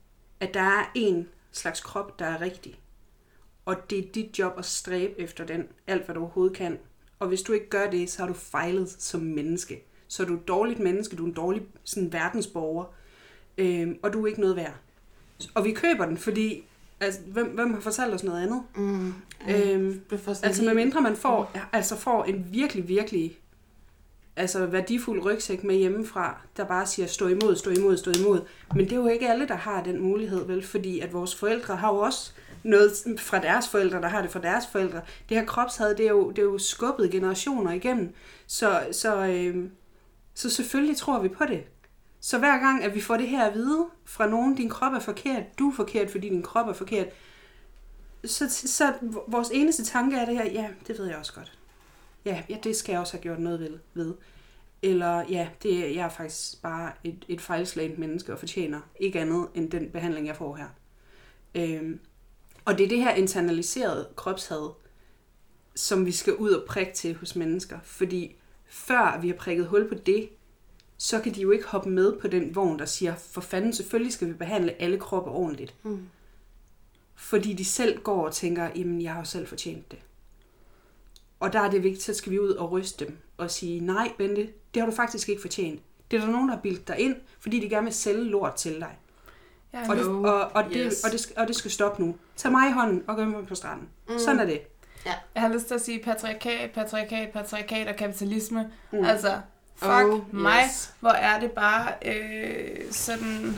at der er en slags krop, der er rigtig. Og det er dit job at stræbe efter den, alt hvad du overhovedet kan. Og hvis du ikke gør det, så har du fejlet som menneske. Så er du et dårligt menneske, du er en dårlig sådan, verdensborger, øhm, og du er ikke noget værd. Og vi køber den, fordi altså, hvem, hvem har fortalt os noget andet? Mm, Øhm, Altså helt- medmindre man får, altså får en virkelig, virkelig altså værdifuld rygsæk med hjemmefra, der bare siger, stå imod, stå imod, stå imod. Men det er jo ikke alle, der har den mulighed, vel? Fordi at vores forældre har jo også noget fra deres forældre, der har det fra deres forældre. Det her kropshad, det er jo, det er jo skubbet generationer igennem. Så, så, øh, så selvfølgelig tror vi på det. Så hver gang, at vi får det her at vide fra nogen, din krop er forkert, du er forkert, fordi din krop er forkert, så, så vores eneste tanke er det her, ja, det ved jeg også godt. Ja, ja det skal jeg også have gjort noget ved. ved. Eller ja, det, jeg er faktisk bare et, et fejlslagent menneske og fortjener ikke andet end den behandling, jeg får her. Øhm, og det er det her internaliserede kropshad, som vi skal ud og prikke til hos mennesker. Fordi før vi har prikket hul på det, så kan de jo ikke hoppe med på den vogn, der siger, for fanden, selvfølgelig skal vi behandle alle kroppe ordentligt. Mm. Fordi de selv går og tænker, jamen jeg har jo selv fortjent det. Og der er det vigtigt, så skal vi ud og ryste dem og sige, nej Bente, det har du faktisk ikke fortjent. Det er der nogen, der har bildt dig ind, fordi de gerne vil sælge lort til dig. Ja, Og det, og, og, det, Yes. og, det, skal- og det skal stoppe nu. Tag mig i hånden og gå med på stranden. Mm. Sådan er det. Jeg har lyst til at sige patriarkat, patriarkat, patriarkat og kapitalisme. Mm. Altså, fuck Oh, mig, yes. hvor er det bare øh, sådan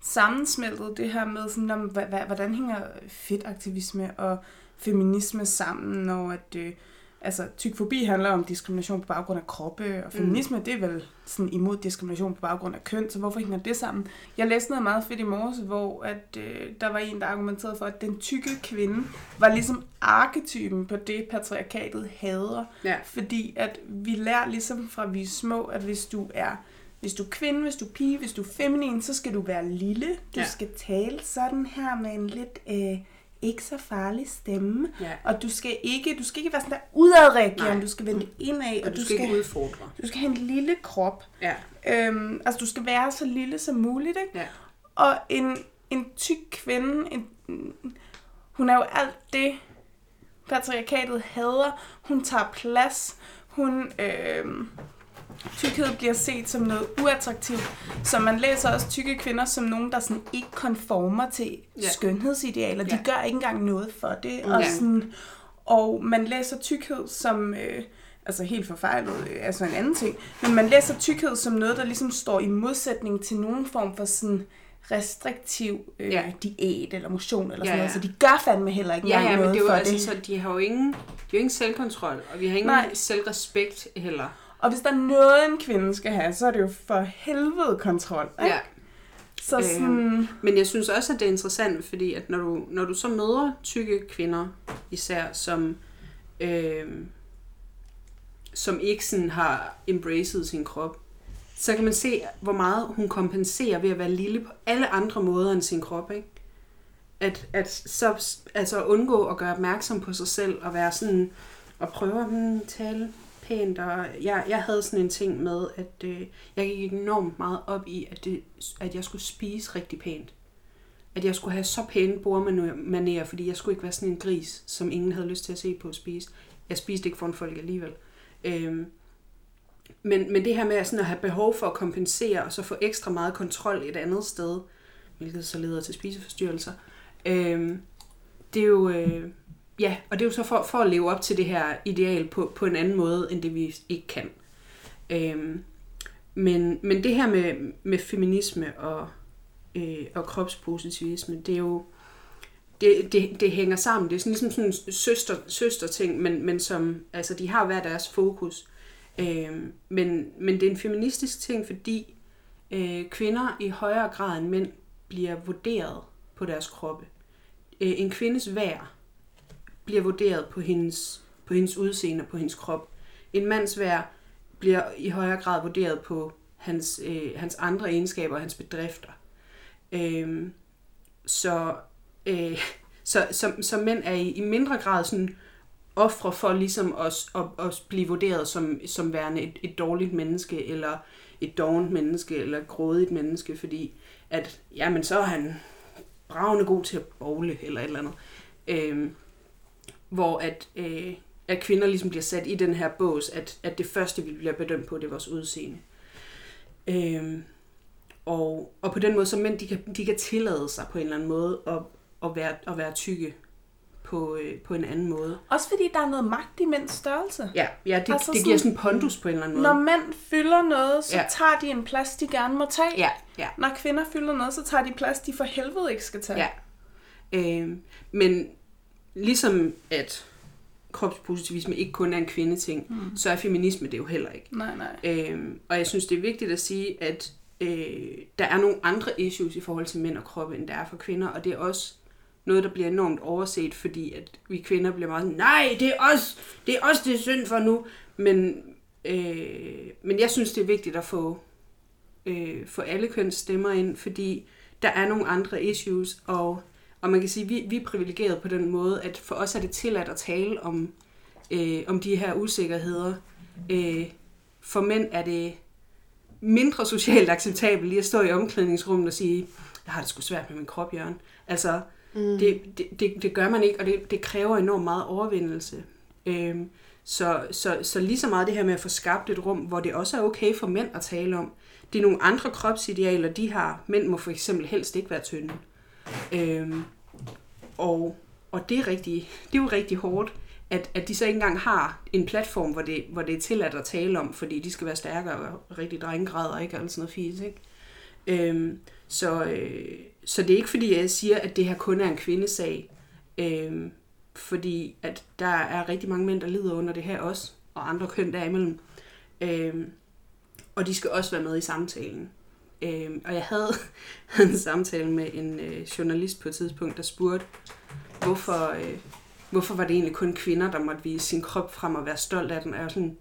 sammensmeltet det her med, sådan, om, hvordan hænger fedtaktivisme og feminisme sammen, når at, øh, altså, tykfobi handler om diskrimination på baggrund af kroppe, og feminisme, mm. det er vel sådan imod diskrimination på baggrund af køn, så hvorfor hænger det sammen? Jeg læste noget meget fedt i morges, hvor at, øh, der var en, der argumenterede for, at den tykke kvinde var ligesom arketypen på det, patriarkatet hader. Ja. Fordi at vi lærer ligesom fra vi er små, at hvis du er hvis du er kvinde, hvis du er pige, hvis du er feminin, så skal du være lille. Du Ja. ja. skal tale sådan her med en lidt øh, ikke så farlig stemme. Ja. Og du skal ikke, du skal ikke være sådan der udadreagerende, du skal vende indad, Og du skal ikke udfordre. du skal have en lille krop. Ja. Øhm, altså, du skal være så lille som muligt, ikke? Ja. Og en, en tyk kvinde, en, hun er jo alt det, patriarkatet hader. Hun tager plads. Hun, øh, tykkhed bliver set som noget uattraktivt. Så man læser også tykke kvinder som nogen, der sådan ikke konformer til Ja. ja. skønhedsidealer. De Ja. gør ikke engang noget for det. Og, Ja. sådan, og man læser tykkhed som... Øh, altså helt forfejlet, øh, altså en anden ting. Men man læser tykkhed som noget, der ligesom står i modsætning til nogen form for sådan restriktiv øh, Ja. diæt eller motion eller Ja, sådan noget. Så de gør fandme heller ikke Ja, ja, men noget det er jo for altså, det. så de har jo ingen, de har jo ingen selvkontrol, og vi har ingen Nej. selvrespekt heller. Og hvis der er noget, en kvinde skal have, så er det jo for helvede kontrol. Ikke? Ja. Så Øh, sådan... Men jeg synes også, at det er interessant, fordi at når du, når du så møder tykke kvinder, især som, øh, som ikke sådan har embraced sin krop, så kan man se, hvor meget hun kompenserer ved at være lille på alle andre måder end sin krop, ikke? At, at så, altså undgå at gøre opmærksom på sig selv og være sådan, og prøve at hmm, tale pænt. Og jeg, jeg havde sådan en ting med, at øh, jeg gik enormt meget op i, at, det, at jeg skulle spise rigtig pænt. At jeg skulle have så pæne bordmanerer, fordi jeg skulle ikke være sådan en gris, som ingen havde lyst til at se på at spise. Jeg spiste ikke foran folk alligevel. Øhm, men, men det her med sådan at have behov for at kompensere, og så få ekstra meget kontrol et andet sted, hvilket så leder til spiseforstyrrelser, øhm, det er jo... Øh, ja, og det er jo så for, for at leve op til det her ideal på, på en anden måde, end det vi ikke kan. Øhm, men, men det her med, med feminisme og, øh, og kropspositivisme, det er jo det, det, det hænger sammen. Det er sådan ligesom sådan en søster, søster ting, men, men som, altså de har hver deres fokus. Øh, men, men det er en feministisk ting, fordi øh, kvinder i højere grad end mænd bliver vurderet på deres kroppe. Øh, en kvindes værd bliver vurderet på hendes, på hendes udseende og på hendes krop. En mands værd bliver i højere grad vurderet på hans, øh, hans andre egenskaber og hans bedrifter. Øh, så, øh, så, så, så mænd er i, i mindre grad sådan ofre for ligesom at, at, at blive vurderet som, som værende et, et dårligt menneske, eller et dovent menneske, eller et grådigt menneske, fordi at, jamen så er han bravende god til at bowle, eller et eller andet. Øhm, hvor at, øh, at kvinder ligesom bliver sat i den her bås, at, at det første, vi bliver bedømt på, det er vores udseende. Øhm, og, og på den måde, så mænd, de kan, de kan tillade sig på en eller anden måde at, at, være, at være tykke på, øh, på en anden måde. Også fordi der er noget magt i mænds størrelse. Ja, ja det, Altså det giver sådan en pondus på en eller anden måde. Når mænd fylder noget, så Ja. tager de en plads, de gerne må tage. Ja, ja, Når kvinder fylder noget, så tager de plads, de for helvede ikke skal tage. ja. Øhm, men ligesom at kropspositivisme ikke kun er en kvindeting, mm. så er feminisme det jo heller ikke. Nej, nej. Øhm, og jeg synes, det er vigtigt at sige, at øh, der er nogle andre issues i forhold til mænd og kroppe, end der er for kvinder, og det er også noget, der bliver enormt overset, fordi at vi kvinder bliver meget sådan, nej, det er os, det er os, det er synd for nu. Men, øh, men jeg synes, det er vigtigt at få, øh, få alle køns stemmer ind, fordi der er nogle andre issues, og, og man kan sige, at vi, vi er privilegeret på den måde, at for os er det tilladt at tale om, øh, om de her usikkerheder. Øh, for mænd er det mindre socialt acceptabelt lige at stå i omklædningsrummet og sige, jeg har det sgu svært med min krop, Jørgen. Altså, mm. det, det, det, det gør man ikke, og det, det kræver enormt meget overvindelse. Øhm, så, så, så lige så meget det her med at få skabt et rum, hvor det også er okay for mænd at tale om. Det er nogle andre kropsidealer, de har. Mænd må for eksempel helst ikke være tynde. Øhm, og, og det, er rigtig, det er jo rigtig hårdt, at, at de så ikke engang har en platform, hvor det, hvor det er tilladt at tale om, fordi de skal være stærkere og rigtig og ikke? Og sådan noget fis, ikke? Øhm, så, øh, så det er ikke fordi, jeg siger, at det her kun er en kvindesag. Øhm, fordi at der er rigtig mange mænd, der lider under det her også, og andre køn derimellem. Øhm, og de skal også være med i samtalen. Øhm, og jeg havde, havde en samtale med en øh, journalist på et tidspunkt, der spurgte, hvorfor, øh, hvorfor var det egentlig kun kvinder, der måtte vise sin krop frem og være stolt af den. Og jeg sådan,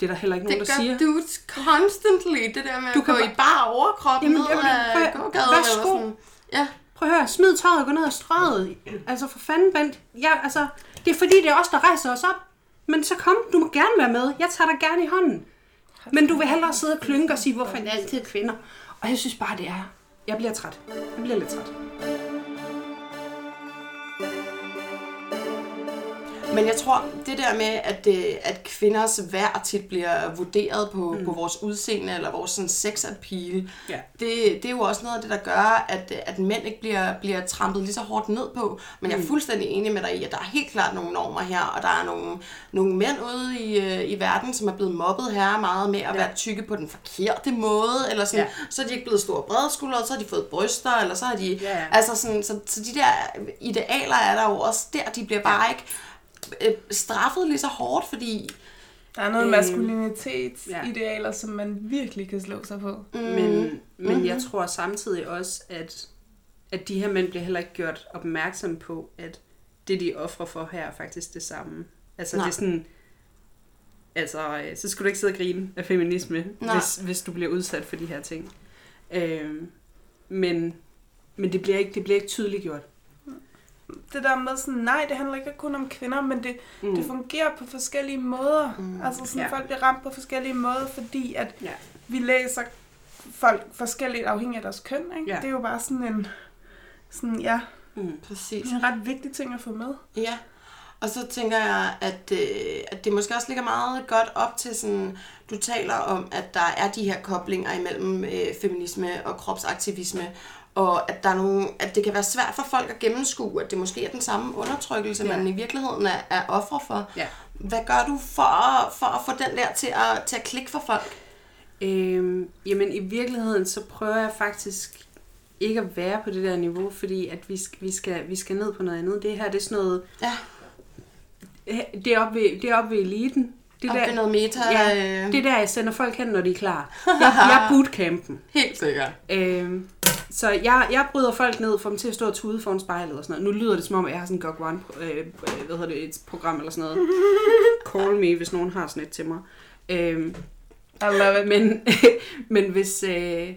Det er der heller ikke nogen, Det der gør siger. dudes constantly, det der med Du at kan gå bare- i bare overkrop Jamen, ned jamen, ad gågaden eller sådan. Ja, Prøv at høre, smid tøjet og gå ned ad strøget. Altså for fanden, Bent. Ja, altså, det er fordi, det er os, der rejser os op. Men så kom, du må gerne være med. Jeg tager dig gerne i hånden. Men du vil hellere sidde og klynke og sige, hvorfor er det altid kvinder? Og jeg synes bare, det er... Jeg bliver træt. Jeg bliver lidt træt. Men jeg tror, det der med, at, øh, at kvinders værd tit bliver vurderet på, mm. på vores udseende eller vores sådan, sex appeal, Ja. det, det er jo også noget af det, der gør, at, at mænd ikke bliver, bliver trampet lige så hårdt ned på. Men jeg er fuldstændig enig med dig i, at der er helt klart nogle normer her, og der er nogle, nogle mænd ude i, øh, i verden, som er blevet mobbet her meget med at være tykke på den forkerte måde, eller sådan, Ja. så er de ikke blevet store bredskuldre, så har de fået bryster, eller så har de... Ja, ja. Altså sådan, så, så de der idealer er der jo også der, de bliver bare ikke øh, straffet lige så hårdt, fordi Der er noget Øhm, maskulinitetsidealer, som man virkelig kan slå sig på. mm, Men, men jeg tror samtidig også, at, at de her mænd bliver heller ikke gjort opmærksom på, at det, de offrer for her, er faktisk det samme. Altså, Nej. det er sådan... Altså, øh, så skulle du ikke sidde og grine af feminisme, Nej. hvis, hvis du bliver udsat for de her ting. Øhm, men, men det bliver ikke, det bliver ikke tydeligt gjort. Det der med sådan, nej, det handler ikke kun om kvinder, men det, Mm. det fungerer på forskellige måder. Mm. Altså sådan, Ja. ja. folk bliver ramt på forskellige måder, fordi at Ja. vi læser folk forskelligt afhængig af deres køn. Ikke? Ja. Det er jo bare sådan en, sådan, ja, Mm. præcis. en ret vigtig ting at få med. Ja, og så tænker jeg, at, øh, at det måske også ligger meget godt op til sådan, du taler om, at der er de her koblinger imellem øh, feminisme og kropsaktivisme, og at, der er nogle, at det kan være svært for folk at gennemskue, at det måske er den samme undertrykkelse, Ja. man i virkeligheden er, er ofre for. Ja. Hvad gør du for at, for at få den der til at, til at klikke for folk? Øhm, jamen i virkeligheden, så prøver jeg faktisk ikke at være på det der niveau, fordi at vi, skal, vi, skal, vi skal ned på noget andet. Det her, det er sådan noget... Ja. Det er oppe ved, det er oppe ved eliten. Det Op der, ved noget meta. ja, øh, det er der, jeg sender folk hen, når de er klar. Jeg, jeg er bootcampen. Helt sikkert. Øhm, så jeg, jeg bryder folk ned, får dem til at stå og tude foran spejlet og sådan noget. Nu lyder det som om, at jeg har sådan en GOG One, øh, øh, hvad hedder det, et program eller sådan noget. Call me, hvis nogen har sådan et til mig. Øhm, I love it. men, men hvis... Øh,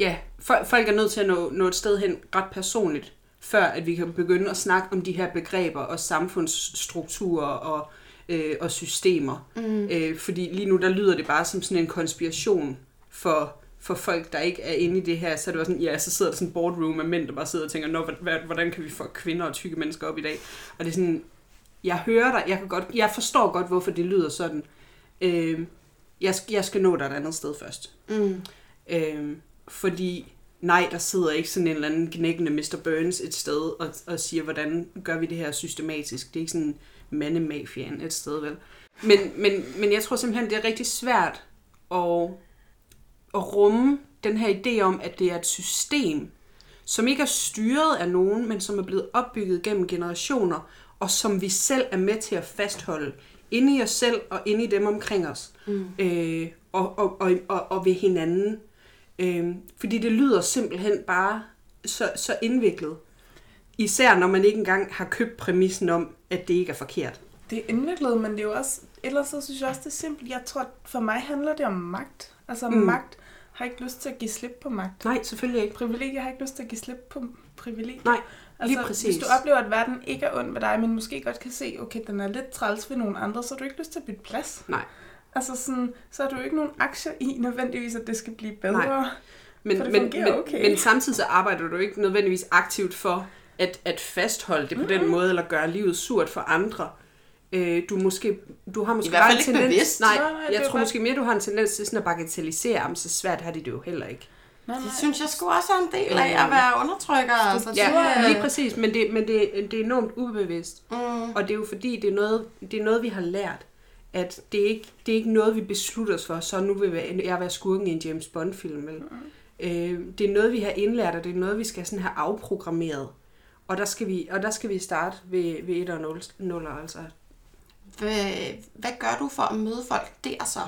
ja, folk, folk er nødt til at nå, nå et sted hen ret personligt, før at vi kan begynde at snakke om de her begreber og samfundsstrukturer og, øh, og systemer. Mm. Øh, fordi lige nu, der lyder det bare som sådan en konspiration for, for folk, der ikke er inde i det her. Så er det bare sådan, ja, så sidder der sådan en boardroom af mænd, der bare sidder og tænker, Nå, hvordan kan vi få kvinder og tykke mennesker op i dag? Og det er sådan, jeg hører dig, jeg, kan godt, jeg forstår godt, hvorfor det lyder sådan. Øh, jeg, jeg skal nå dig et andet sted først. Mm. Øhm, fordi nej, der sidder ikke sådan en eller anden knækkende Mr. Burns et sted og, og siger, hvordan gør vi det her systematisk. Det er ikke sådan mandemafiaen et sted, vel? Men, men, men jeg tror simpelthen, det er rigtig svært at, at rumme den her idé om, at det er et system, som ikke er styret af nogen, men som er blevet opbygget gennem generationer, og som vi selv er med til at fastholde inde i os selv og inde i dem omkring os. Mm. Øh, og, og, og, og, og ved hinanden. Øh, fordi det lyder simpelthen bare så, så indviklet. Især når man ikke engang har købt præmissen om, at det ikke er forkert. Det er indviklet, men det er jo også, ellers så synes jeg også, det er simpelt. Jeg tror, for mig handler det om magt. Altså mm. magt har ikke lyst til at give slip på magt. Nej, selvfølgelig ikke. Privilegier har ikke lyst til at give slip på privilegier. Nej, altså, lige præcis. Hvis du oplever, at verden ikke er ond ved dig, men måske godt kan se, okay, den er lidt træls ved nogle andre, så har du ikke lyst til at bytte plads. Nej. Altså sådan, så har du ikke nogen aktier i nødvendigvis, at det skal blive bedre. Nej. Men, For det men, men, okay. men samtidig så arbejder du ikke nødvendigvis aktivt for at, at fastholde det på den måde, eller gøre livet surt for andre. Øh, du, måske, du har måske I hvert bare fald en ikke tendens, bevidst. Nej, Nej, nej, det jeg tror bare- måske mere, du har en tendens til sådan at bagatellisere, men så svært har de det jo heller ikke. Nej, Det nej. synes jeg skulle også er en del af at være undertrykker. Altså, Ja, det, lige præcis, men det, men det, det er enormt ubevidst. Mm. Og det er jo fordi, det er noget, det er noget vi har lært, at det er, ikke, det er ikke noget, vi beslutter os for, så nu vil jeg være skurken i en James Bond-film. Vel? Øh, det er noget, vi har indlært, og det er noget, vi skal sådan have afprogrammeret. Og der skal vi, og der skal vi starte ved, ved 1 og 0, 0 altså. Hvad, hvad gør du for at møde folk der så?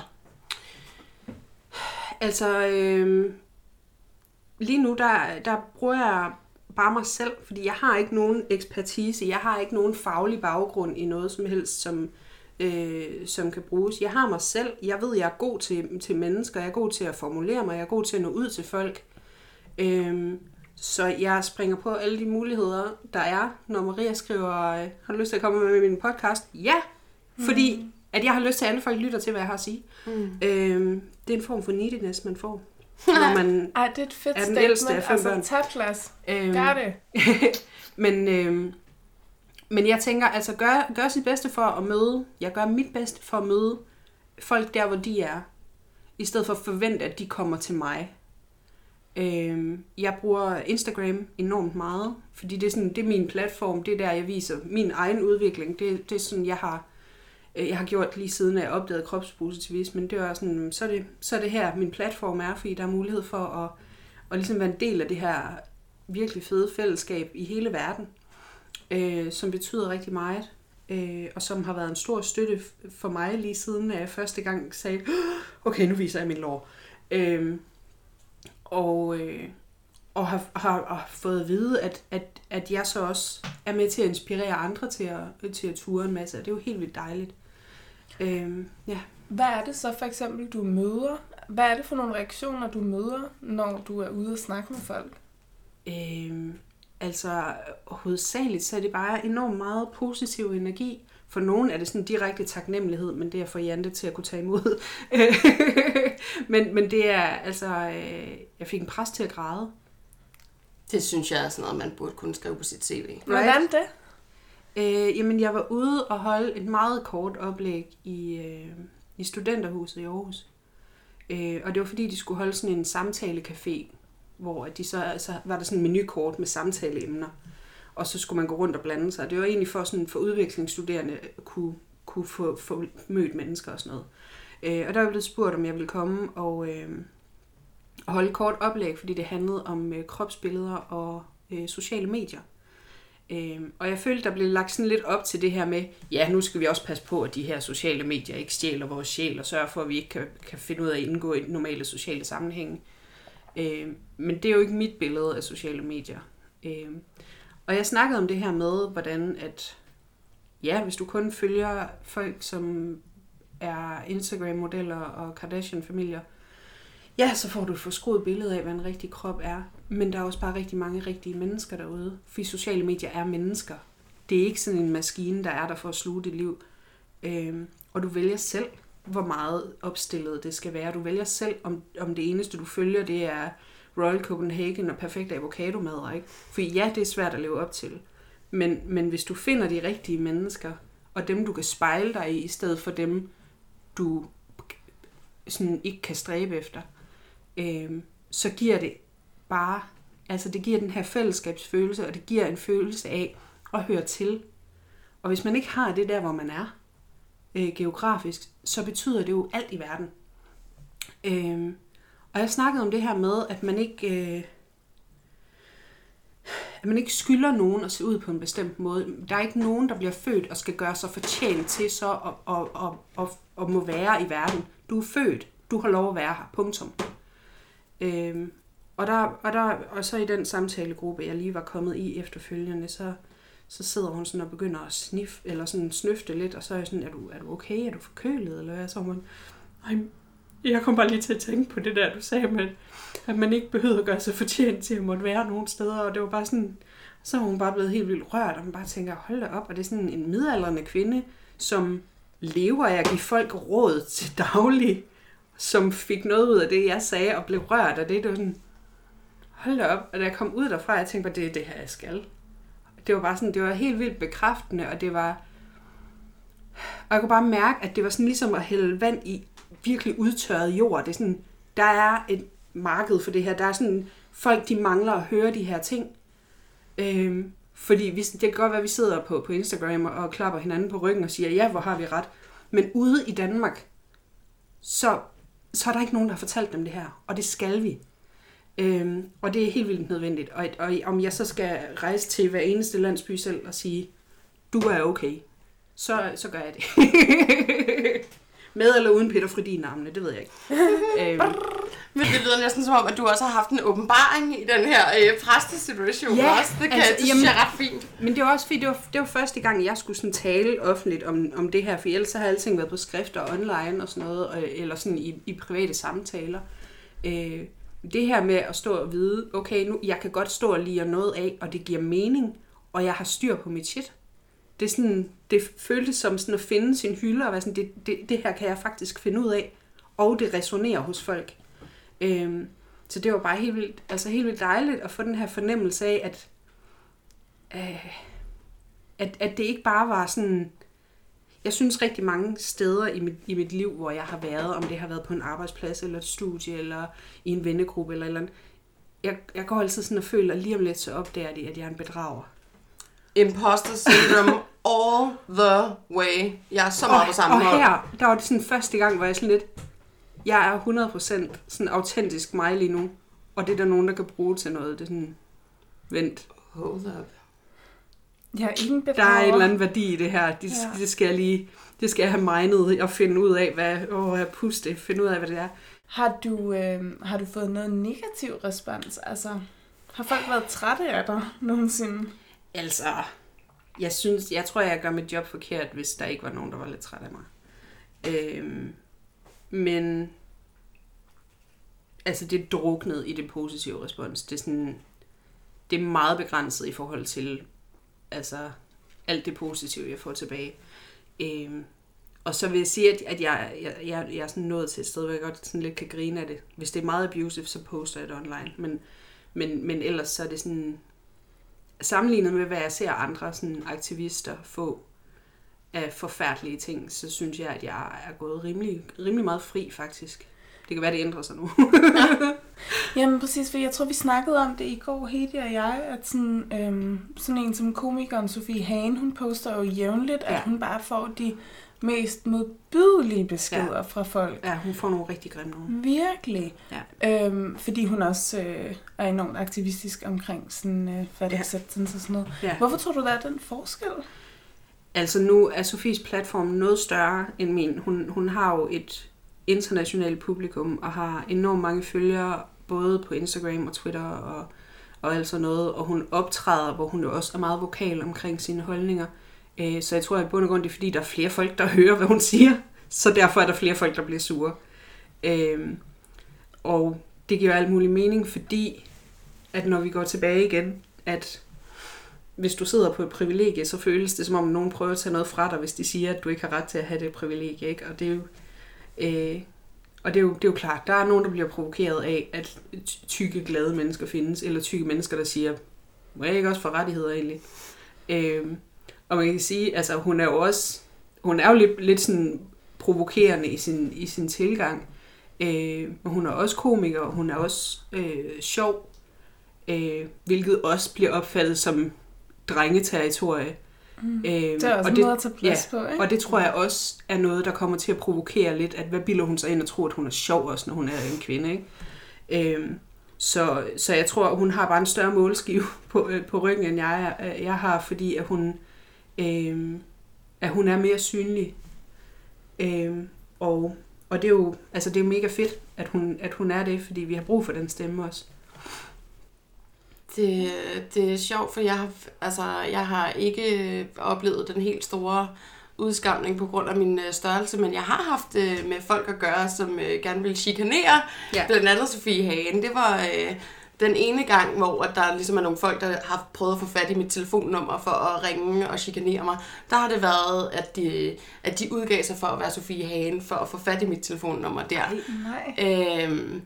Altså, øh, lige nu, der, der bruger jeg bare mig selv, fordi jeg har ikke nogen ekspertise, jeg har ikke nogen faglig baggrund i noget som helst, som, øh, som kan bruges. Jeg har mig selv. Jeg ved, jeg er god til, til mennesker. Jeg er god til at formulere mig. Jeg er god til at nå ud til folk. Øh, så jeg springer på alle de muligheder, der er, når Maria skriver, har du lyst til at komme med i min podcast? Ja, fordi at jeg har lyst til, at alle folk lytter til, hvad jeg har at sige. Mm. Øh, det er en form for neediness, man får. Når man, Ej, det er et fedt Er den ældste af fem altså, børn. tag plads. øh, Gør det. men, øh, men jeg tænker, altså gør, gør sit bedste for at møde, jeg gør mit bedste for at møde folk der, hvor de er, i stedet for at forvente, at de kommer til mig. Øh, jeg bruger Instagram enormt meget, fordi det er, sådan, det er min platform, det er der, jeg viser min egen udvikling. Det, det er sådan, jeg har, Øh, jeg har gjort lige siden, at jeg opdagede kropspositivismen. Det var sådan, så er det, så er det her, min platform er, fordi der er mulighed for at, at ligesom være en del af det her virkelig fede fællesskab i hele verden, øh, som betyder rigtig meget, øh, og som har været en stor støtte for mig lige siden, at jeg første gang sagde, okay, nu viser jeg min lår. Øh, og, øh, og har, har, har fået at vide, at, at, at jeg så også er med til at inspirere andre til at, til at ture en masse, og det er jo helt vildt dejligt. Øh, ja. Hvad er det så for eksempel, du møder? Hvad er det for nogle reaktioner, du møder, når du er ude og snakke med folk? Øhm, altså, hovedsageligt så er det bare enormt meget positiv energi. For nogen er det sådan direkte taknemmelighed, men det er for Jante til at kunne tage imod. men, men det er, altså, øh, jeg fik en pres til at græde. Det synes jeg er sådan noget, man burde kunne skrive på sit CV. Hvordan det? Øh, jamen, jeg var ude og holde et meget kort oplæg i, øh, i Studenterhuset i Aarhus. Øh, og det var fordi, de skulle holde sådan en samtalecafé, hvor de så, altså, var der sådan en menukort med samtaleemner. Og så skulle man gå rundt og blande sig. Det var egentlig for, sådan, for udvekslingsstuderende kunne, kunne få, få mødt mennesker og sådan noget. Øh, og der var blevet spurgt, om jeg ville komme og, øh, holde kort oplæg, fordi det handlede om øh, kropsbilleder og øh, sociale medier. Øhm, og jeg følte, der blev lagt sådan lidt op til det her med, ja, nu skal vi også passe på, at de her sociale medier ikke stjæler vores sjæl, og sørge for, at vi ikke kan, kan finde ud af at indgå i normale sociale sammenhænge. Øhm, men det er jo ikke mit billede af sociale medier. Øhm, og jeg snakkede om det her med, hvordan at, ja, hvis du kun følger folk, som er Instagram-modeller og Kardashian-familier, ja, så får du et forskruet billede af, hvad en rigtig krop er. Men der er også bare rigtig mange rigtige mennesker derude. Fordi sociale medier er mennesker. Det er ikke sådan en maskine, der er der for at sluge dit liv. Øhm, og du vælger selv, hvor meget opstillet det skal være. Du vælger selv, om, om det eneste, du følger, det er Royal Copenhagen og perfekt avocadomadder. Ikke? For ja, det er svært at leve op til. Men, men hvis du finder de rigtige mennesker, og dem, du kan spejle dig i, i stedet for dem, du sådan ikke kan stræbe efter, øh, så giver det bare, altså det giver den her fællesskabsfølelse, og det giver en følelse af at høre til. Og hvis man ikke har det der, hvor man er øh, geografisk, så betyder det jo alt i verden. Øh, og jeg snakkede om det her med, at man ikke... Øh, at man ikke skylder nogen at se ud på en bestemt måde. Der er ikke nogen, der bliver født og skal gøre sig fortjent til så og, og, og, og, at må være i verden. Du er født. Du har lov at være her. Punktum. Øhm, og, der, og, der, og så i den samtalegruppe, jeg lige var kommet i efterfølgende, så, så sidder hun sådan og begynder at sniffe, eller sådan snøfte lidt, og så er jeg sådan, er du, er du okay? Er du forkølet? Eller hvad? Så hun, Ej, jeg kom bare lige til at tænke på det der, du sagde, med, at man ikke behøver at gøre sig fortjent til at måtte være nogen steder, og det var bare sådan, så er hun bare blevet helt vildt rørt, og man bare tænker, hold da op, og det er sådan en midaldrende kvinde, som lever af at give folk råd til daglig, som fik noget ud af det, jeg sagde, og blev rørt af det. Det var sådan, hold da op. Og da jeg kom ud derfra, jeg tænkte bare, det er det her, jeg skal. Det var bare sådan, det var helt vildt bekræftende, og det var... Og jeg kunne bare mærke, at det var sådan ligesom at hælde vand i virkelig udtørret jord. Det er sådan, der er et marked for det her. Der er sådan, folk de mangler at høre de her ting. Øhm, fordi vi, det kan godt være, at vi sidder på, på Instagram og, og klapper hinanden på ryggen og siger, ja, hvor har vi ret. Men ude i Danmark, så, så er der ikke nogen, der har fortalt dem det her. Og det skal vi. Øhm, og det er helt vildt nødvendigt. Og, og om jeg så skal rejse til hver eneste landsby selv og sige, du er okay, så, så gør jeg det. Med eller uden Peter Fredin navnene, det ved jeg ikke. øhm, Men det lyder næsten som om, at du også har haft en åbenbaring i den her øh, præstesituation Ja, også. Det, kan, altså, det jamen- er ret fint. Men det var også fordi, det var, det var første gang, jeg skulle sådan tale offentligt om, om det her, for ellers så har alting været på skrift og online og sådan noget, og, eller sådan i, i private samtaler. Øh, det her med at stå og vide, okay, nu, jeg kan godt stå og lide noget af, og det giver mening, og jeg har styr på mit shit. Det, er sådan, det føltes som sådan at finde sin hylde, og være sådan, det, det, det her kan jeg faktisk finde ud af, og det resonerer hos folk. Øhm, så det var bare helt vildt, altså helt vildt dejligt at få den her fornemmelse af, at øh, at, at det ikke bare var sådan... Jeg synes rigtig mange steder i mit, i mit liv, hvor jeg har været, om det har været på en arbejdsplads, eller et studie, eller i en vennegruppe, eller eller andet, jeg, jeg går altid sådan og føler, at lige om lidt så opdager de, at jeg er en bedrager. Imposter syndrome all the way. Jeg er så meget på samme og hold. her, der var det sådan første gang, hvor jeg sådan lidt, jeg er 100% sådan autentisk mig lige nu, og det er der nogen, der kan bruge til noget. Det er sådan, vent, Hold up. Jeg er ikke en der er en eller anden værdi i det her. Det, Ja. ja. det skal jeg lige, det skal jeg have mindet og finde ud af, hvad, åh, jeg puste, finde ud af, hvad det er. Har du, øh, har du fået noget negativ respons? Altså, har folk været trætte af dig nogensinde? Altså, jeg synes, jeg tror, jeg gør mit job forkert, hvis der ikke var nogen, der var lidt træt af mig. Øhm, men, altså det er druknet i det positive respons. Det er sådan, det er meget begrænset i forhold til, altså, alt det positive, jeg får tilbage. Øhm, og så vil jeg sige, at, at jeg, jeg, jeg, jeg er sådan nået til et sted, hvor jeg godt sådan lidt kan grine af det. Hvis det er meget abusive, så poster jeg det online. Men, men, men ellers så er det sådan, sammenlignet med, hvad jeg ser andre sådan, aktivister få af forfærdelige ting, så synes jeg, at jeg er gået rimelig, rimelig meget fri, faktisk. Det kan være, det ændrer sig nu. Jamen præcis, for jeg tror, vi snakkede om det i går, Hedi og jeg, at sådan, øhm, sådan en som komikeren Sofie Hagen, hun poster jo jævnligt, ja. Ja. at hun bare får de mest modbydelige beskeder ja. fra folk. ja, hun får nogle rigtig grimme nogen. Virkelig. Ja. Øhm, fordi hun også øh, er enormt aktivistisk omkring sådan, øh, fat Ja. acceptance og sådan noget. Ja. Hvorfor tror du, der er den forskel? Altså nu er Sofies platform noget større end min. Hun, hun har jo et internationalt publikum og har enormt mange følgere, både på Instagram og Twitter og, og alt sådan noget. Og hun optræder, hvor hun jo også er meget vokal omkring sine holdninger. Øh, Så jeg tror, at i bund og grund det er, fordi der er flere folk, der hører, hvad hun siger. Så derfor er der flere folk, der bliver sure. Øhm, Og det giver alt mulig mening, fordi at når vi går tilbage igen, at hvis du sidder på et privilegie, så føles det som om nogen prøver at tage noget fra dig, hvis de siger, at du ikke har ret til at have det privilegie. Ikke? Og det er jo, øh, og det er, jo, det er jo klart, der er nogen, der bliver provokeret af, at tykke, glade mennesker findes, eller tykke mennesker, der siger, må jeg ikke også få rettigheder egentlig? Øh, og man kan sige, altså hun er jo også, hun er jo lidt, lidt sådan provokerende i sin, i sin tilgang, øh, men hun er også komiker, og hun er også øh, sjov, øh, hvilket også bliver opfattet som drengeterritorie. Mm. Øh, Det er også en måde at tage plads på, ikke? Og det tror jeg også er noget, der kommer til at provokere lidt, at hvad bilder hun sig ind og tror, at hun er sjov også, når hun er en kvinde, ikke? Øhm, så, så jeg tror, hun har bare en større målskive på, øh, på ryggen, end jeg, er- jeg har, fordi at hun, øhm, at hun er mere synlig. Øhm, og, og det er jo altså det er jo mega fedt, at hun, at hun er det, fordi vi har brug for den stemme også. Det, det er sjovt, for jeg har, altså, jeg har ikke oplevet den helt store udskamning på grund af min øh, størrelse, men jeg har haft øh, med folk at gøre, som øh, gerne vil chikanere. Ja. Blandt andet Sofie Hagen. Det var øh, den ene gang, hvor at der ligesom er nogle folk, der har prøvet at få fat i mit telefonnummer for at ringe og chikanere mig. Der har det været, at de, at de udgav sig for at være Sofie Hagen, for at få fat i mit telefonnummer der. Nej. Øhm,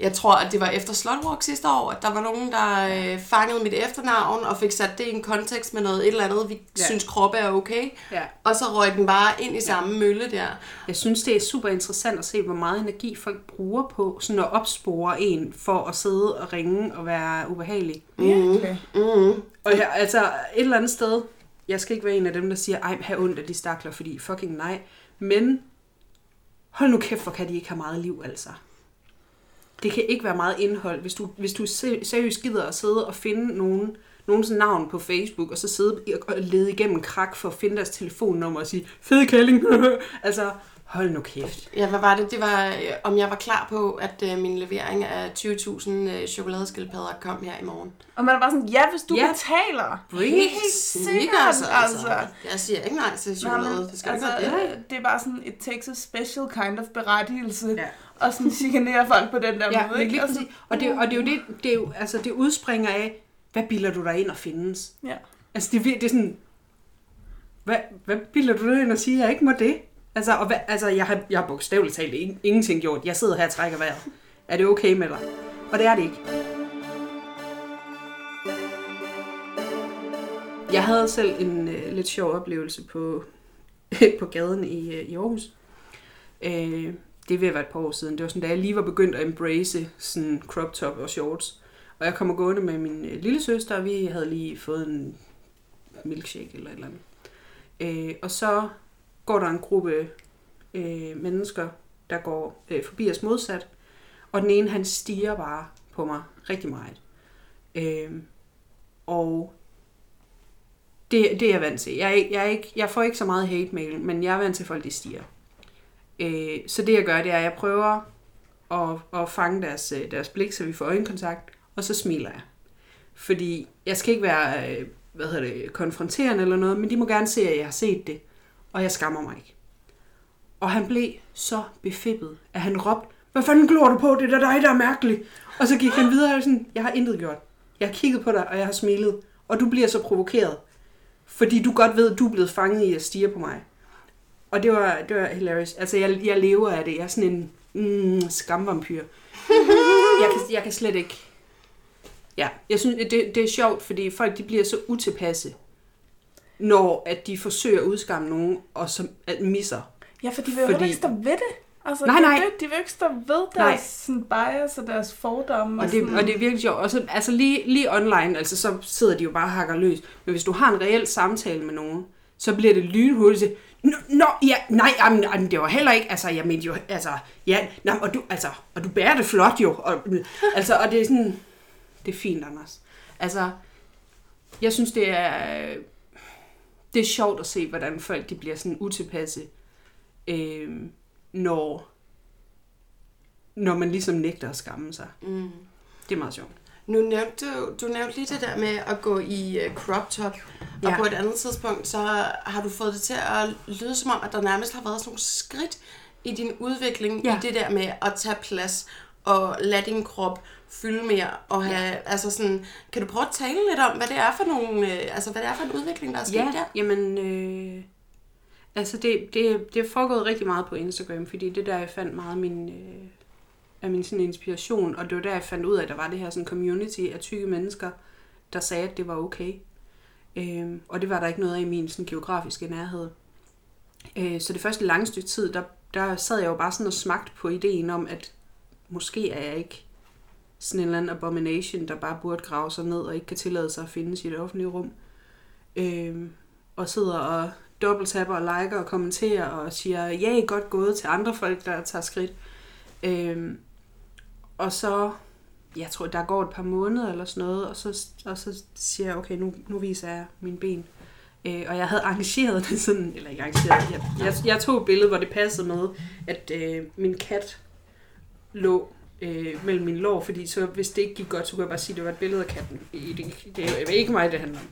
jeg tror, at det var efter Slotwalk sidste år, at der var nogen, der øh, fangede mit efternavn og fik sat det i en kontekst med noget et eller andet, vi Ja. ja. synes kroppe er okay. Ja. Og så røg den bare ind i samme mølle der. Jeg synes, det er super interessant at se, hvor meget energi folk bruger på sådan at opspore en for at sidde og ringe og være ubehagelig. Virkelig. Mm. Og jeg, altså et eller andet sted, jeg skal ikke være en af dem, der siger, ej, have ondt af de stakler, fordi fucking nej. Men hold nu kæft, hvor kan de ikke have meget liv, altså. Det kan ikke være meget indhold, hvis du, hvis du se- seriøst gider at sidde og finde nogen, nogens navn på Facebook, og så sidde og lede igennem krak for at finde deres telefonnummer og sige, fed kælling. altså, Hold nu kæft. Ja, hvad var det? Det var, øh, om jeg var klar på, at øh, min levering af 20.000 øh, chokoladeskildpadder kom her i morgen. Og man er bare sådan, ja, hvis du Ja. betaler. Bring Helt sikkert, altså. Jeg siger ikke nej til chokolade. Jamen, Det skal altså, altså, ikke være det. det er bare sådan, takes a special kind of berettigelse. Ja. Og sådan chikanere folk på den der Ja, måde. men lige Altså, præcis. Og det, og det er jo det, det, er jo, altså, det udspringer af, hvad bilder du dig ind og findes? Ja. Altså, det, det er sådan, hvad, hvad bilder du dig ind og siger, at jeg ikke må det? Altså, og hvad, altså jeg, har, jeg har bogstaveligt talt ing- ingenting gjort. Jeg sidder her og trækker vejret. Er det okay med dig? Og det er det ikke. Jeg havde selv en øh, lidt sjov oplevelse på, på gaden i, øh, i Aarhus. Øh, det er ved at være et par år siden. Det var sådan, da jeg lige var begyndt at embrace sådan crop top og shorts. Og jeg kommer gående med min øh, lille søster, og vi havde lige fået en milkshake eller et eller andet. Øh, og så går der en gruppe øh, mennesker, der går øh, forbi os modsat. Og den ene, han stiger bare på mig rigtig meget. Øh, og det, det er jeg vant til. Jeg, jeg, jeg, er ikke, jeg får ikke så meget hate mail, men jeg er vant til, at folk de stiger. Øh, så det jeg gør, det er, at jeg prøver at, at fange deres, øh, deres blik, så vi får øjenkontakt, og så smiler jeg. Fordi jeg skal ikke være øh, hvad hedder det, konfronterende eller noget, men de må gerne se, at jeg har set det, og jeg skammer mig ikke. Og han blev så befippet, at han råbte, hvad fanden glor du på? Det er da dig, der er mærkelig. Og så gik han videre og sådan, jeg har intet gjort. Jeg har kigget på dig, og jeg har smilet. Og du bliver så provokeret. Fordi du godt ved, at du er blevet fanget i at stige på mig. Og det var, det var hilarious. Altså, jeg, jeg lever af det. Jeg er sådan en mm, skamvampyr. jeg, kan, jeg kan slet ikke... Ja, jeg synes, det, det er sjovt, fordi folk de bliver så utilpasse, når at de forsøger at udskamme nogen, og som at misser. Ja, for de vil jo Fordi- ikke stå ved det. Altså, Nej, de, nej. Vil, de vil jo ikke stå ved Nej. deres sådan, bias og deres fordomme. Og det, sådan, og det er virkelig sjovt. Og så, altså lige, lige online, altså så sidder de jo bare og hakker løs. Men hvis du har en reel samtale med nogen, så bliver det lynhurtigt til, Nå, nå, ja, nej, jamen, jamen, det var heller ikke, altså, jeg mente jo, altså, ja, nå, og du, altså, og du bærer det flot jo, og, altså, og det er sådan, det er fint, Anders. Altså, jeg synes, det er, det er sjovt at se, hvordan folk, de bliver sådan utilpasse, øh, når, når man ligesom nægter at skamme sig. Mm. Det er meget sjovt. Nu nævnte du, du nævnte lige det der med at gå i uh, crop top, og Ja. på et andet tidspunkt, så har du fået det til at lyde som om, at der nærmest har været sådan nogle skridt i din udvikling Ja. i det der med at tage plads og lade din krop fylde mere og have, ja. altså sådan, kan du prøve at tale lidt om, hvad det er for nogle, øh, altså hvad det er for en udvikling, der er sket Ja, der? jamen, øh, altså det, det, det er foregået rigtig meget på Instagram, fordi det er der, jeg fandt meget min, øh, af min sådan inspiration, og det var der, jeg fandt ud af, at der var det her sådan community af tykke mennesker, der sagde, at det var okay. Øhm, og det var der ikke noget af i min sådan, geografiske nærhed. Øh, så det første lange stykke tid, der, der sad jeg jo bare sådan og smagte på ideen om, at måske er jeg ikke sådan en eller anden abomination, der bare burde grave sig ned og ikke kan tillade sig at finde sit offentlige rum. Øhm, og sidder og dobbelttapper og liker og kommenterer og siger, ja, godt gået til andre folk, der tager skridt. Øhm, og så, jeg tror, der går et par måneder eller sådan noget, og så, og så siger jeg, okay, nu, nu viser jeg mine ben. Øh, og jeg havde arrangeret det sådan, eller ikke arrangeret, jeg, jeg, jeg tog et billede, hvor det passede med, at øh, min kat lå øh, mellem mine lår, fordi så hvis det ikke gik godt, så kunne jeg bare sige, at det var et billede af katten. Det, det, det er ikke mig, det handler om.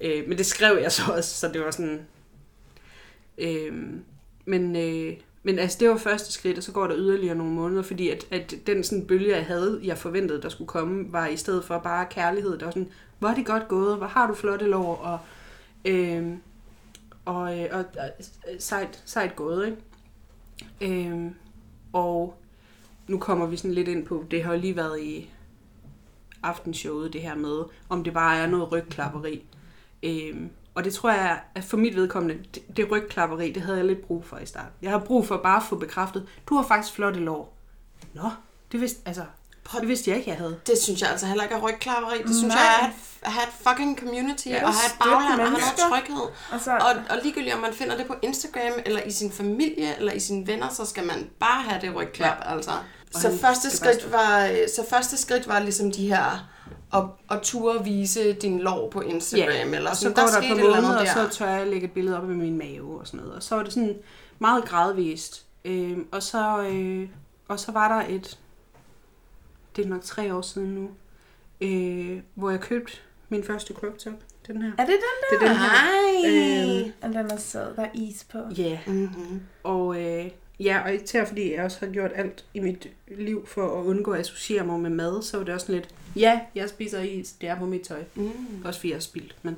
Øh, men det skrev jeg så også, så det var sådan... Øh, men, øh, men altså, det var første skridt, og så går der yderligere nogle måneder, fordi at, at den sådan bølge, jeg havde, jeg forventede, der skulle komme, var i stedet for bare kærlighed. Der var sådan, hvor er det godt gået, hvor har du flotte lår, og, øh, og, øh, og, og øh, sejt, sejt gået, ikke? Øh, og nu kommer vi sådan lidt ind på, det har jo lige været i aftenshowet, det her med, om det bare er noget rygklapperi. Øh, og det tror jeg, at for mit vedkommende, det, det rygklapperi, det havde jeg lidt brug for i starten. Jeg har brug for bare at få bekræftet, du har faktisk flotte lår. Nå, det vidste, altså, Prøv- det vidste jeg ikke, jeg havde. Det synes jeg altså heller ikke er rygklapperi. Det synes Nej. jeg er at, have et fucking community, Ja, og have et bagland, og have noget tryghed. Altså, Og, og ligegyldigt om man finder det på Instagram, eller i sin familie, eller i sine venner, så skal man bare have det rygklap, ja. altså. Så første, skridt var, øh, så første skridt var ligesom de her, at, at ture vise din lår på Instagram, eller og så sådan. går der, skete et par måneder, og så der. tør jeg lægge et billede op af min mave og sådan noget. Og så var det sådan meget gradvist, Øh, og, så, øh, og så var der et, det er nok tre år siden nu, øh, hvor jeg købte min første crop top. Den her. Er det den Det er den her. Ej. Øhm, Og den er sød, der er is på. Ja, yeah. Mm-hmm. og, øh, ja, og især fordi jeg også har gjort alt i mit liv for at undgå at associere mig med mad, så var det også sådan lidt, ja, jeg spiser is, det er på mit tøj. Mm. Også fordi jeg har spildt, men...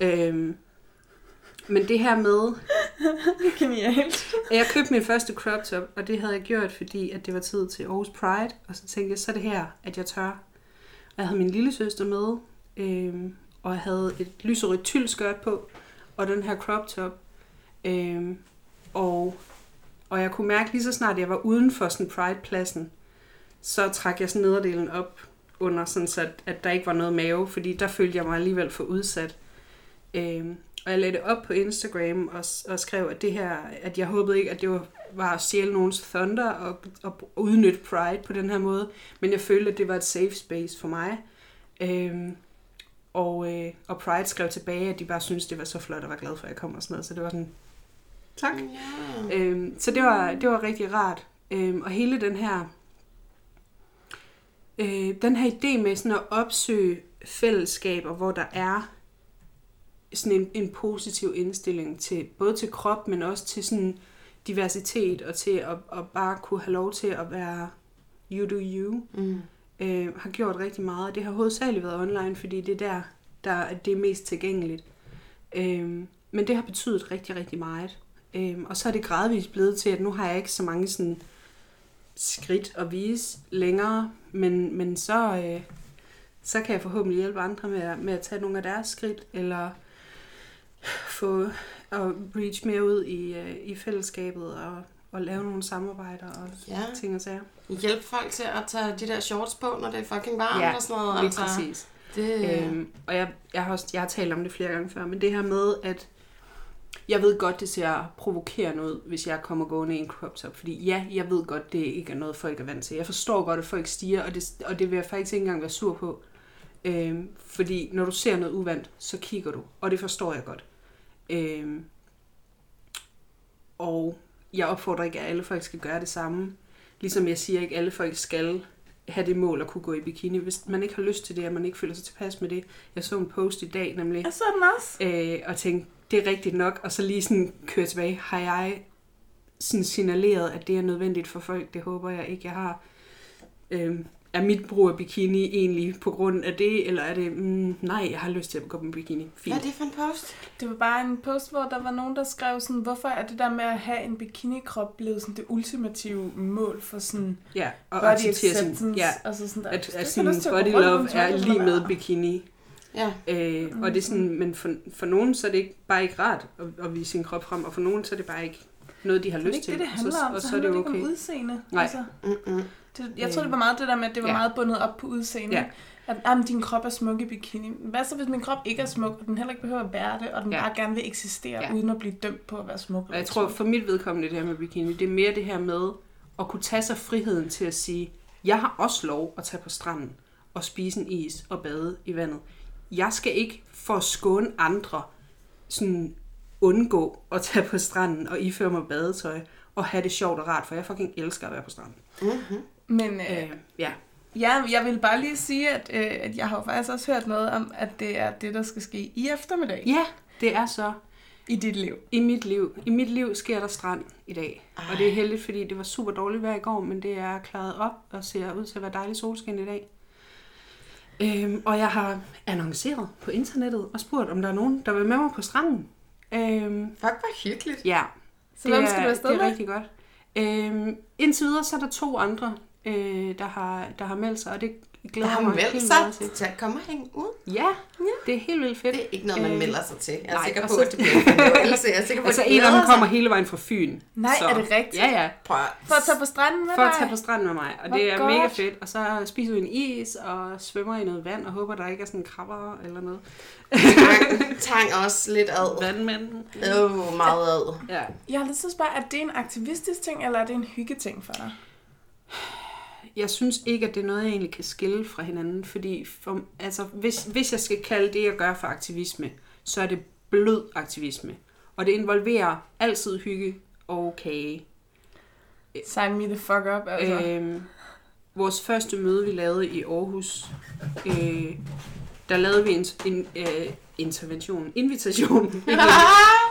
Øhm, men det her med, Genialt. jeg købte min første crop top, og det havde jeg gjort, fordi at det var tid til Aarhus Pride, og så tænkte jeg, så er det her, at jeg tør. Og jeg havde min lille søster med, øhm, og jeg havde et lyserødt tyldskørt på, og den her crop top. Øhm, og, og jeg kunne mærke lige så snart, jeg var uden for sådan Pride-pladsen, så trak jeg sådan nederdelen op under, sådan så at, at der ikke var noget mave, fordi der følte jeg mig alligevel for udsat. Øhm, og jeg lagde det op på Instagram og, og skrev, at det her, at jeg håbede ikke, at det var, var at stjæle nogens thunder og, og udnytte Pride på den her måde, men jeg følte, at det var et safe space for mig. Øhm, og, øh, og Pride skrev tilbage, at de bare syntes, det var så flot og var glad for, at jeg kom og sådan noget, så det var sådan, tak. Ja. Øhm, så det var, det var rigtig rart. Øhm, og hele den her, øh, den her idé med sådan at opsøge fællesskaber, hvor der er sådan en, en positiv indstilling til både til krop, men også til sådan diversitet og til at, at bare kunne have lov til at være you do you, Mm. øh, har gjort rigtig meget. Det har hovedsageligt været online, fordi det er der, der det er mest tilgængeligt. Øh, men det har betydet rigtig, rigtig meget. Øh, og så er det gradvist blevet til, at nu har jeg ikke så mange sådan skridt at vise længere, men, men så, øh, så kan jeg forhåbentlig hjælpe andre med at, med at tage nogle af deres skridt, eller få at reach mere ud i, øh, i fællesskabet og, og lave nogle samarbejder og Ja. ting og sager. Hjælp folk til at tage de der shorts på, når det er fucking varmt Ja, og sådan noget. Lige altså. præcis. Det, Øhm, og jeg, jeg, har også, jeg har talt om det flere gange før, men det her med, at jeg ved godt, det ser provokerende ud, hvis jeg kommer gående i en crop top. Fordi ja, jeg ved godt, det ikke er noget, folk er vant til. Jeg forstår godt, at folk stiger, og det, og det vil jeg faktisk ikke engang være sur på. Øhm, fordi når du ser noget uvandt, så kigger du, og det forstår jeg godt. Øhm, og jeg opfordrer ikke, at alle folk skal gøre det samme. Ligesom jeg siger ikke, at alle folk skal have det mål at kunne gå i bikini. Hvis man ikke har lyst til det, og man ikke føler sig tilpas med det. Jeg så en post i dag nemlig, Jeg så den også. øh, og tænkte, det er rigtigt nok, og så lige sådan køre tilbage. Har jeg sådan signaleret, at det er nødvendigt for folk? Det håber jeg ikke, jeg har. Øh, er mit brug af bikini egentlig på grund af det, eller er det, mm, nej, jeg har lyst til at gå med bikini. hvad Fint. er det for en post? Det var bare en post, hvor der var nogen, der skrev sådan, hvorfor er det der med at have en bikinikrop blevet sådan det ultimative mål for sådan Ja, og body sin, acceptance? ja, altså sådan der, at, at sin at gå body love er så lige med bikini. Ja. Øh, og det er sådan, men for, for nogen så er det ikke, bare ikke rart at, at vise sin krop frem, og for nogen så er det bare ikke noget, de har Det er lyst ikke til. det, det handler så, om. og Så, så er det handler det okay. ikke om udseende. Nej. Altså, Mm-mm. det, jeg tror, det var meget det der med, at det var Ja. meget bundet op på udseende. Ja. At jamen, din krop er smuk i bikini. Hvad så, hvis min krop ikke er smuk, og den heller ikke behøver at være det, og den Ja. bare gerne vil eksistere, Ja. uden at blive dømt på at være smuk? Og jeg tror for mit vedkommende det her med bikini, det er mere det her med at kunne tage sig friheden til at sige, jeg har også lov at tage på stranden og spise en is og bade i vandet. Jeg skal ikke for at skåne andre sådan undgå at tage på stranden og iføre mig badetøj og have det sjovt og rart, for jeg fucking elsker at være på stranden. Mm-hmm. Men øh, Øh, ja. ja, jeg vil bare lige sige, at, øh, at jeg har faktisk også hørt noget om, at det er det, der skal ske i eftermiddag ja, det er så. i dit liv. I mit liv. I mit liv sker der strand i dag. Ej. Og det er heldigt, fordi det var super dårligt vejr i går, men det er klaret op og ser ud til at være dejlig solskin i dag. Øhm, og jeg har annonceret på internettet og spurgt, om der er nogen, der vil med mig på stranden. Øhm, Fuck, hvor hyggeligt. ja, Så hvem skal du afsted det er med? rigtig godt. Øhm, indtil videre så er der to andre, øh, der, har, der har meldt sig, og det Der glæder har mig helt sig meget til. at komme og hænge ud. Ja, det er helt vildt fedt. Det er ikke noget, man Øh, melder sig til. Jeg er nej, sikker på, så- at det bliver en fornøjelse. Jeg er sikker på, Altså at en af dem sig. kommer hele vejen fra Fyn. Nej, er det rigtigt? Ja, ja. Prøv at- For at tage på stranden med For at dig? tage på stranden med mig. Og Hvor det er godt. mega fedt. Og så spiser vi en is og svømmer i noget vand og håber, der ikke er sådan krabber eller noget. Tang, tang også lidt ad. Vandmænd. Åh, oh, meget ad. Ja. Jeg har lidt til at spørge, er det en aktivistisk ting, eller er det en hyggeting for dig? Jeg synes ikke, at det er noget, jeg egentlig kan skille fra hinanden. Fordi for, altså, hvis, hvis jeg skal kalde det, jeg gør for aktivisme, så er det blød aktivisme. Og det involverer altid hygge og kage. Sign me the fuck up, altså. Øhm, vores første møde, vi lavede i Aarhus, øh, der lavede vi en, en øh, intervention. Invitation. Det er ikke en-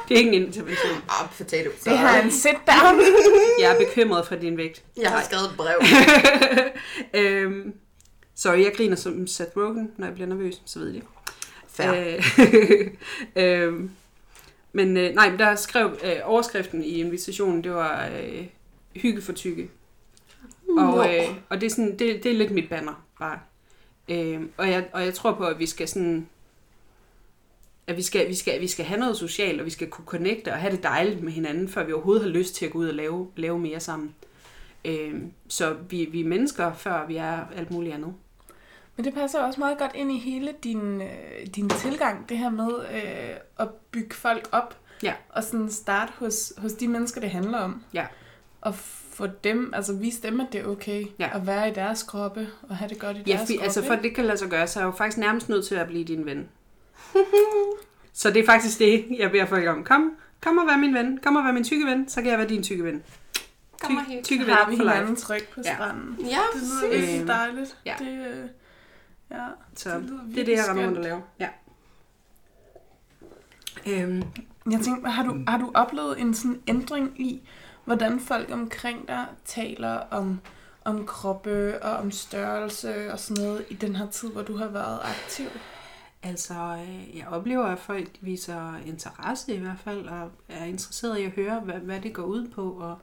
det er ikke en intervention. Ah, potato. det er en sit down. Jeg er bekymret for din vægt. Jeg har skrevet et brev. øhm, sorry, jeg griner som Seth Rogen, når jeg bliver nervøs, så ved I det. Fair. Øh, øhm, men øh, nej, men der skrev øh, overskriften i invitationen, det var øh, hygge for tykke. Og, øh, og det, er sådan, det, det er lidt mit banner, bare. Øh, og, jeg, og jeg tror på, at vi skal sådan at vi skal, vi, skal, vi skal have noget socialt, og vi skal kunne connecte og have det dejligt med hinanden, før vi overhovedet har lyst til at gå ud og lave, lave mere sammen. Øh, så vi, vi er mennesker, før vi er alt muligt andet. Men det passer også meget godt ind i hele din, øh, din tilgang, det her med øh, at bygge folk op. Ja. Og sådan starte hos, hos de mennesker, det handler om. Ja. Og få dem, altså vise dem, at det er okay Ja. at være i deres kroppe, og have det godt i Ja, deres for, kroppe. altså for at det kan lade sig gøre, så er jeg jo faktisk nærmest nødt til at blive din ven. så det er faktisk det, jeg beder folk om. Kom, kom og vær min ven. Kom og vær min tykke ven, så kan jeg være din tykke ven. Kom og hygge. tykke Så har ven vi for hinanden tryg på Ja. stranden. Ja, Det lyder virkelig Øhm, dejligt. ja. Det, øh, ja. Så Det lyder det er det, jeg render rundt og laver. Ja. Øhm, Jeg tænkte, har du, har du oplevet en sådan ændring i, hvordan folk omkring dig taler om, om kroppe og om størrelse og sådan noget i den her tid, hvor du har været aktiv? Altså, øh, jeg oplever, at folk viser interesse i hvert fald, og er interesseret i at høre, hvad, hvad det går ud på. Og,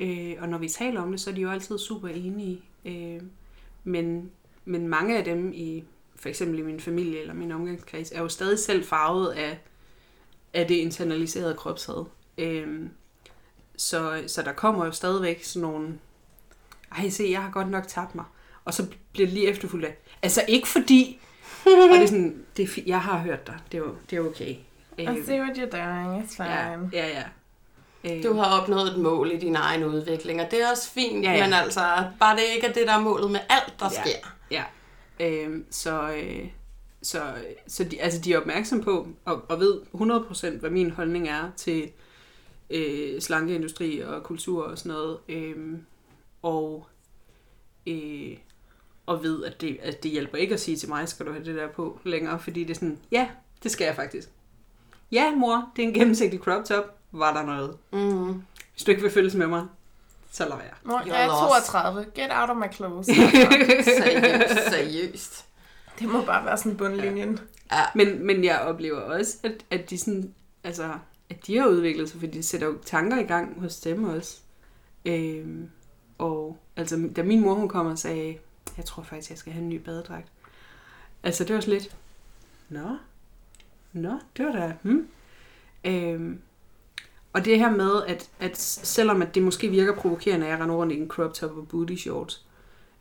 øh, og når vi taler om det, så er de jo altid super enige. Øh, men, men mange af dem i for eksempel i min familie eller min omgangskreds, er jo stadig selv farvet af, af det internaliserede kropshad. Øhm, så, så der kommer jo stadigvæk sådan nogle, ej se, jeg har godt nok tabt mig. Og så bliver det lige efterfulgt af, altså ikke fordi, og det er sådan, det er, jeg har hørt dig, det er, jo- det er okay. I Øhm, see what you're doing, it's fine. ja, ja, ja. Øhm, Du har opnået et mål i din egen udvikling, og det er også fint, Ja, ja, men altså, bare det ikke er det, der er målet med alt, der Ja. ja. sker. Ja, øhm, så, øh, så, så de, altså de er opmærksom på og, og ved 100% hvad min holdning er til øh, slankeindustri og kultur og sådan noget. Øhm, og, øh, og ved, at det, at det hjælper ikke at sige til mig, skal du have det der på længere, fordi det er sådan, ja, det skal jeg faktisk. Ja, mor, det er en gennemsigtig crop top. Var der noget? Mm. Hvis du ikke vil følges med mig, så lad være. Mor, You're jeg er lost. 32. Get out of my clothes. Seriøst, seriøst. det må bare være sådan bundlinjen. Ja. Men, men jeg oplever også, at, at de sådan, altså, at de har udviklet sig, fordi de sætter jo tanker i gang hos dem også. Øhm, og altså, da min mor hun kom og sagde, jeg tror faktisk, jeg skal have en ny badedragt. Altså, det var sådan lidt, nå, nå, det var da, hmm. Øhm, og det her med, at, at selvom at det måske virker provokerende, at jeg render rundt i en crop top og booty shorts,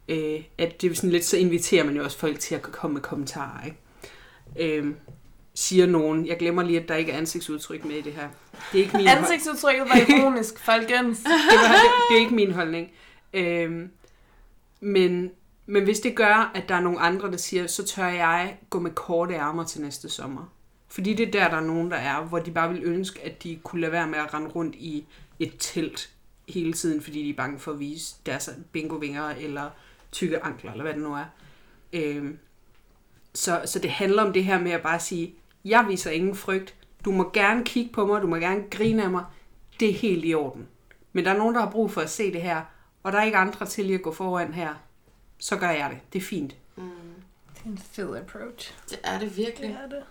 øh, at det er sådan lidt, så inviterer man jo også folk til at komme med kommentarer, ikke? Øhm, siger nogen. Jeg glemmer lige, at der ikke er ansigtsudtryk med i det her. Det er ikke min, Ansigtsudtrykket var ironisk, folkens. det, var, det, det er ikke min holdning. Øhm, men, men hvis det gør, at der er nogle andre, der siger, så tør jeg gå med korte ærmer til næste sommer. Fordi det er der, der er nogen, der er, hvor de bare vil ønske, at de kunne lade være med at rende rundt i et telt hele tiden, fordi de er bange for at vise deres bingovinger eller tykke ankler, eller hvad det nu er. Øhm, så, så det handler om det her med at bare sige, jeg viser ingen frygt. Du må gerne kigge på mig, du må gerne grine af mig. Det er helt i orden. Men der er nogen, der har brug for at se det her, og der er ikke andre til lige at gå foran her. Så gør jeg det. Det er fint. Mm. Det er en fed approach. Det er det virkelig. er det.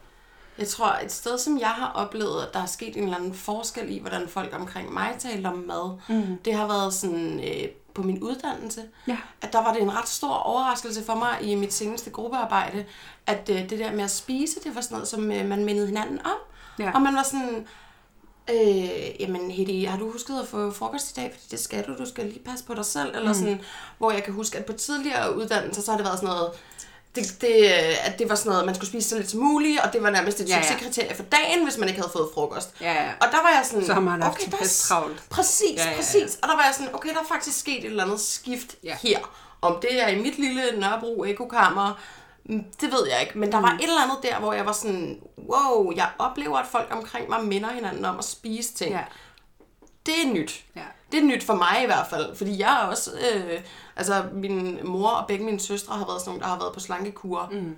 Jeg tror, et sted, som jeg har oplevet, at der er sket en eller anden forskel i, hvordan folk omkring mig taler om mad, Mm. det har været sådan øh, på min uddannelse, Ja. at der var det en ret stor overraskelse for mig i mit seneste gruppearbejde, at øh, det der med at spise, det var sådan noget, som øh, man mindede hinanden om. Ja. Og man var sådan, øh, jamen Hedi, har du husket at få frokost i dag? Fordi det skal du, du skal lige passe på dig selv. Eller Mm. sådan, hvor jeg kan huske, at på tidligere uddannelser, så har det været sådan noget, det, det, at det var sådan noget, man skulle spise så lidt som muligt, og det var nærmest et Ja, succeskriterie for dagen, hvis man ikke havde fået frokost. Ja, ja. Og der var jeg sådan, Så har man okay, der er travlt. Præcis, Ja, ja, ja, præcis. Og der var jeg sådan, okay, der er faktisk sket et eller andet skift Ja. her. Om det er i mit lille Nørrebro ekokammer, mm, det ved jeg ikke. Men der var et eller andet der, hvor jeg var sådan, wow, jeg oplever, at folk omkring mig minder hinanden om at spise ting. Ja. det er nyt. Ja. Det er nyt for mig i hvert fald, fordi jeg er også, øh, altså min mor og begge mine søstre har været sådan nogle, der har været på slankekur. Mm.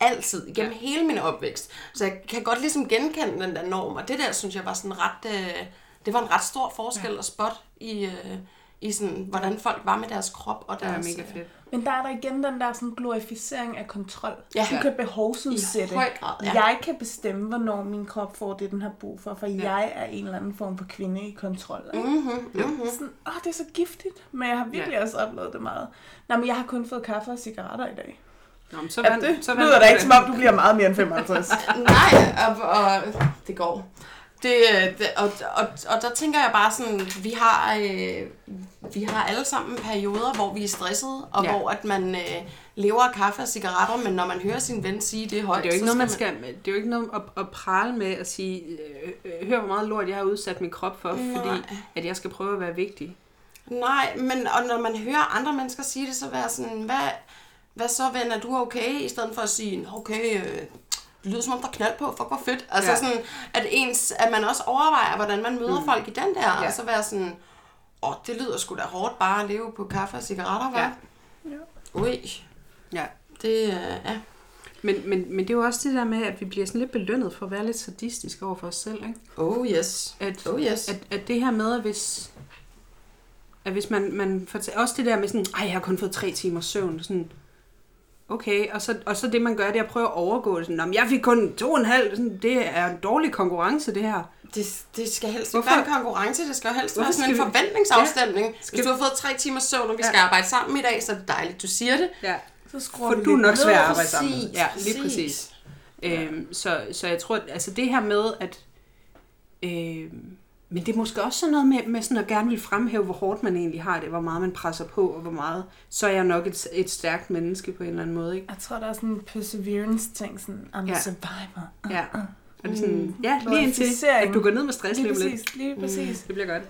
Altid, igennem ja. hele min opvækst. Så jeg kan godt ligesom genkende den der norm, og det der synes jeg var sådan ret, øh, det var en ret stor forskel ja. at spotte i, øh, i sådan, hvordan folk var med deres krop og Det er deres... mega fedt. Men der er der igen den der sådan glorificering af kontrol. Ja. Du kan behovsudsætte. I høj grad, ja. Jeg kan bestemme, hvornår min krop får det, den har brug for, for ja. jeg er en eller anden form for kvinde i kontrol. Mm-hmm, mm-hmm. Sådan, åh, det er så giftigt, men jeg har virkelig ja. også oplevet det meget. Nej, men jeg har kun fået kaffe og cigaretter i dag. Nå, men så Ja, vand, det så lyder da ikke som om, du bliver meget mere end 55. Nej, og, og det går. Det, øh, det, og, og, og der tænker jeg bare sådan, vi har, øh, vi har alle sammen perioder, hvor vi er stressede, og Ja. hvor at man øh, lever af kaffe og cigaretter, men når man hører sin ven sige det højt, Det er jo ikke noget, man man... skal, det er jo ikke noget at, at prale med at sige, øh, øh, hør hvor meget lort jeg har udsat min krop for, Nej. fordi at jeg skal prøve at være vigtig. Nej, men og når man hører andre mennesker sige det, så være sådan, hvad, hvad så ven, er du okay? I stedet for at sige, okay, øh, det lyder som om der er knald på, fuck hvor fedt. Altså Ja. sådan, at, ens, at man også overvejer, hvordan man møder mm. folk i den der, Ja. og så være sådan, åh, det lyder sgu da hårdt bare at leve på kaffe og cigaretter, hva'? Ja. Ja. Ui, Ja. det, øh, ja. Men, men, men det er jo også det der med, at vi bliver sådan lidt belønnet for at være lidt sadistiske over for os selv. Ikke? Oh yes. At, Oh yes. at, at det her med, at hvis, at hvis man, man fortæller, også det der med sådan, ej, jeg har kun fået tre timer søvn, sådan, okay, og så, og så det man gør, det er at prøve at overgå det, sådan, "Nå, men jeg fik kun to og en halv, sådan, det er en dårlig konkurrence, det her. Det, det skal helst Hvorfor? ikke være en konkurrence, det skal helst være sådan en forventningsafstemning. Ja. Skal- Hvis du har fået tre timer søvn, og vi Ja. skal arbejde sammen i dag, så er det dejligt, du siger det. Ja. Så skruer For vi du er nok svær at arbejde sammen. Præcis, Ja, lige præcis. præcis. Øhm, så, så jeg tror, at, altså det her med, at... Øhm, men det er måske også sådan noget med, med sådan at gerne vil fremhæve, hvor hårdt man egentlig har det, hvor meget man presser på, og hvor meget... Så er jeg nok et, et stærkt menneske på en eller anden måde, ikke? Jeg tror, der er sådan en perseverance-ting, sådan, I'm Ja. a survivor. Ja. Og det er sådan, ja, lige indtil, at du går ned med stress Lige præcis, lige præcis. Det bliver godt.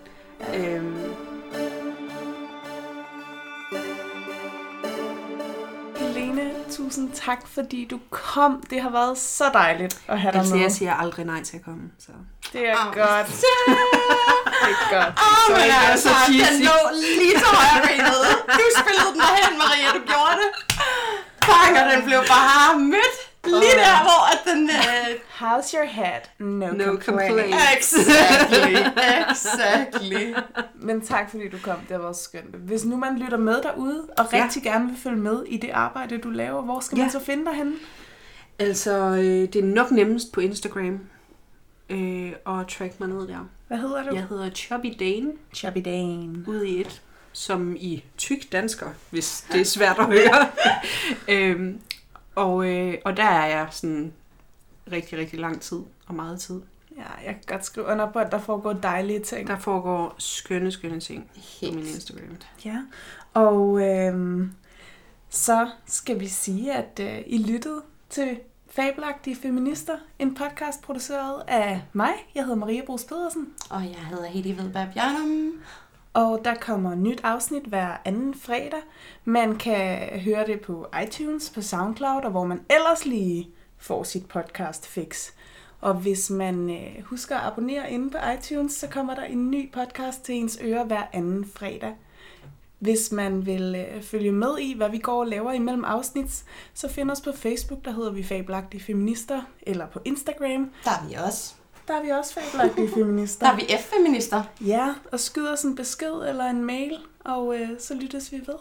Øhm, tusind tak, fordi du kom. Det har været så dejligt at have dig altså, med. jeg siger aldrig nej til at komme. Så. Det er Au. godt. Det er godt. Åh, Så men altså, så den lå lige til højre benet. Du spillede den derhen, Maria, du gjorde det. Og den blev bare mødt. Lige der, hvor at den... Øh... How's your head? No, No complaint. complaint. Exactly, exactly. Men tak, fordi du kom. Det været skønt. Hvis nu man lytter med derude, og Ja. rigtig gerne vil følge med i det arbejde, du laver, hvor skal man Ja. så finde dig henne? Altså, øh, det er nok nemmest på Instagram øh, at track mig ned der. Hvad hedder du? Jeg hedder Chubby Dane, Chubby Dane. ude i et, som i tyk dansker, hvis det er svært at høre. øhm, og, øh, og der er jeg sådan rigtig, rigtig lang tid og meget tid. Ja, jeg kan godt skrive under på, at der foregår dejlige ting. Der foregår skønne, skønne ting på Helt min Instagram. Ja, og øhm, så skal vi sige, at øh, I lyttede til Fabelagtige Feminister, en podcast produceret af mig. Jeg hedder Maria Brugs Pedersen, Og jeg hedder Hedi Vedberg Bjørnum. og der kommer nyt afsnit hver anden fredag. Man kan høre det på iTunes, på SoundCloud, og hvor man ellers lige får sit podcast fix. Og hvis man øh, husker at abonnere inde på iTunes, så kommer der en ny podcast til ens ører hver anden fredag. Hvis man vil øh, følge med i, hvad vi går og laver imellem afsnit, så find os på Facebook, der hedder vi Fabelagtige Feminister, eller på Instagram, Der er vi også. der er vi også Fabelagtige Feminister. Der er vi F-feminister. Ja, og skyd os en besked eller en mail, og øh, så lyttes vi ved.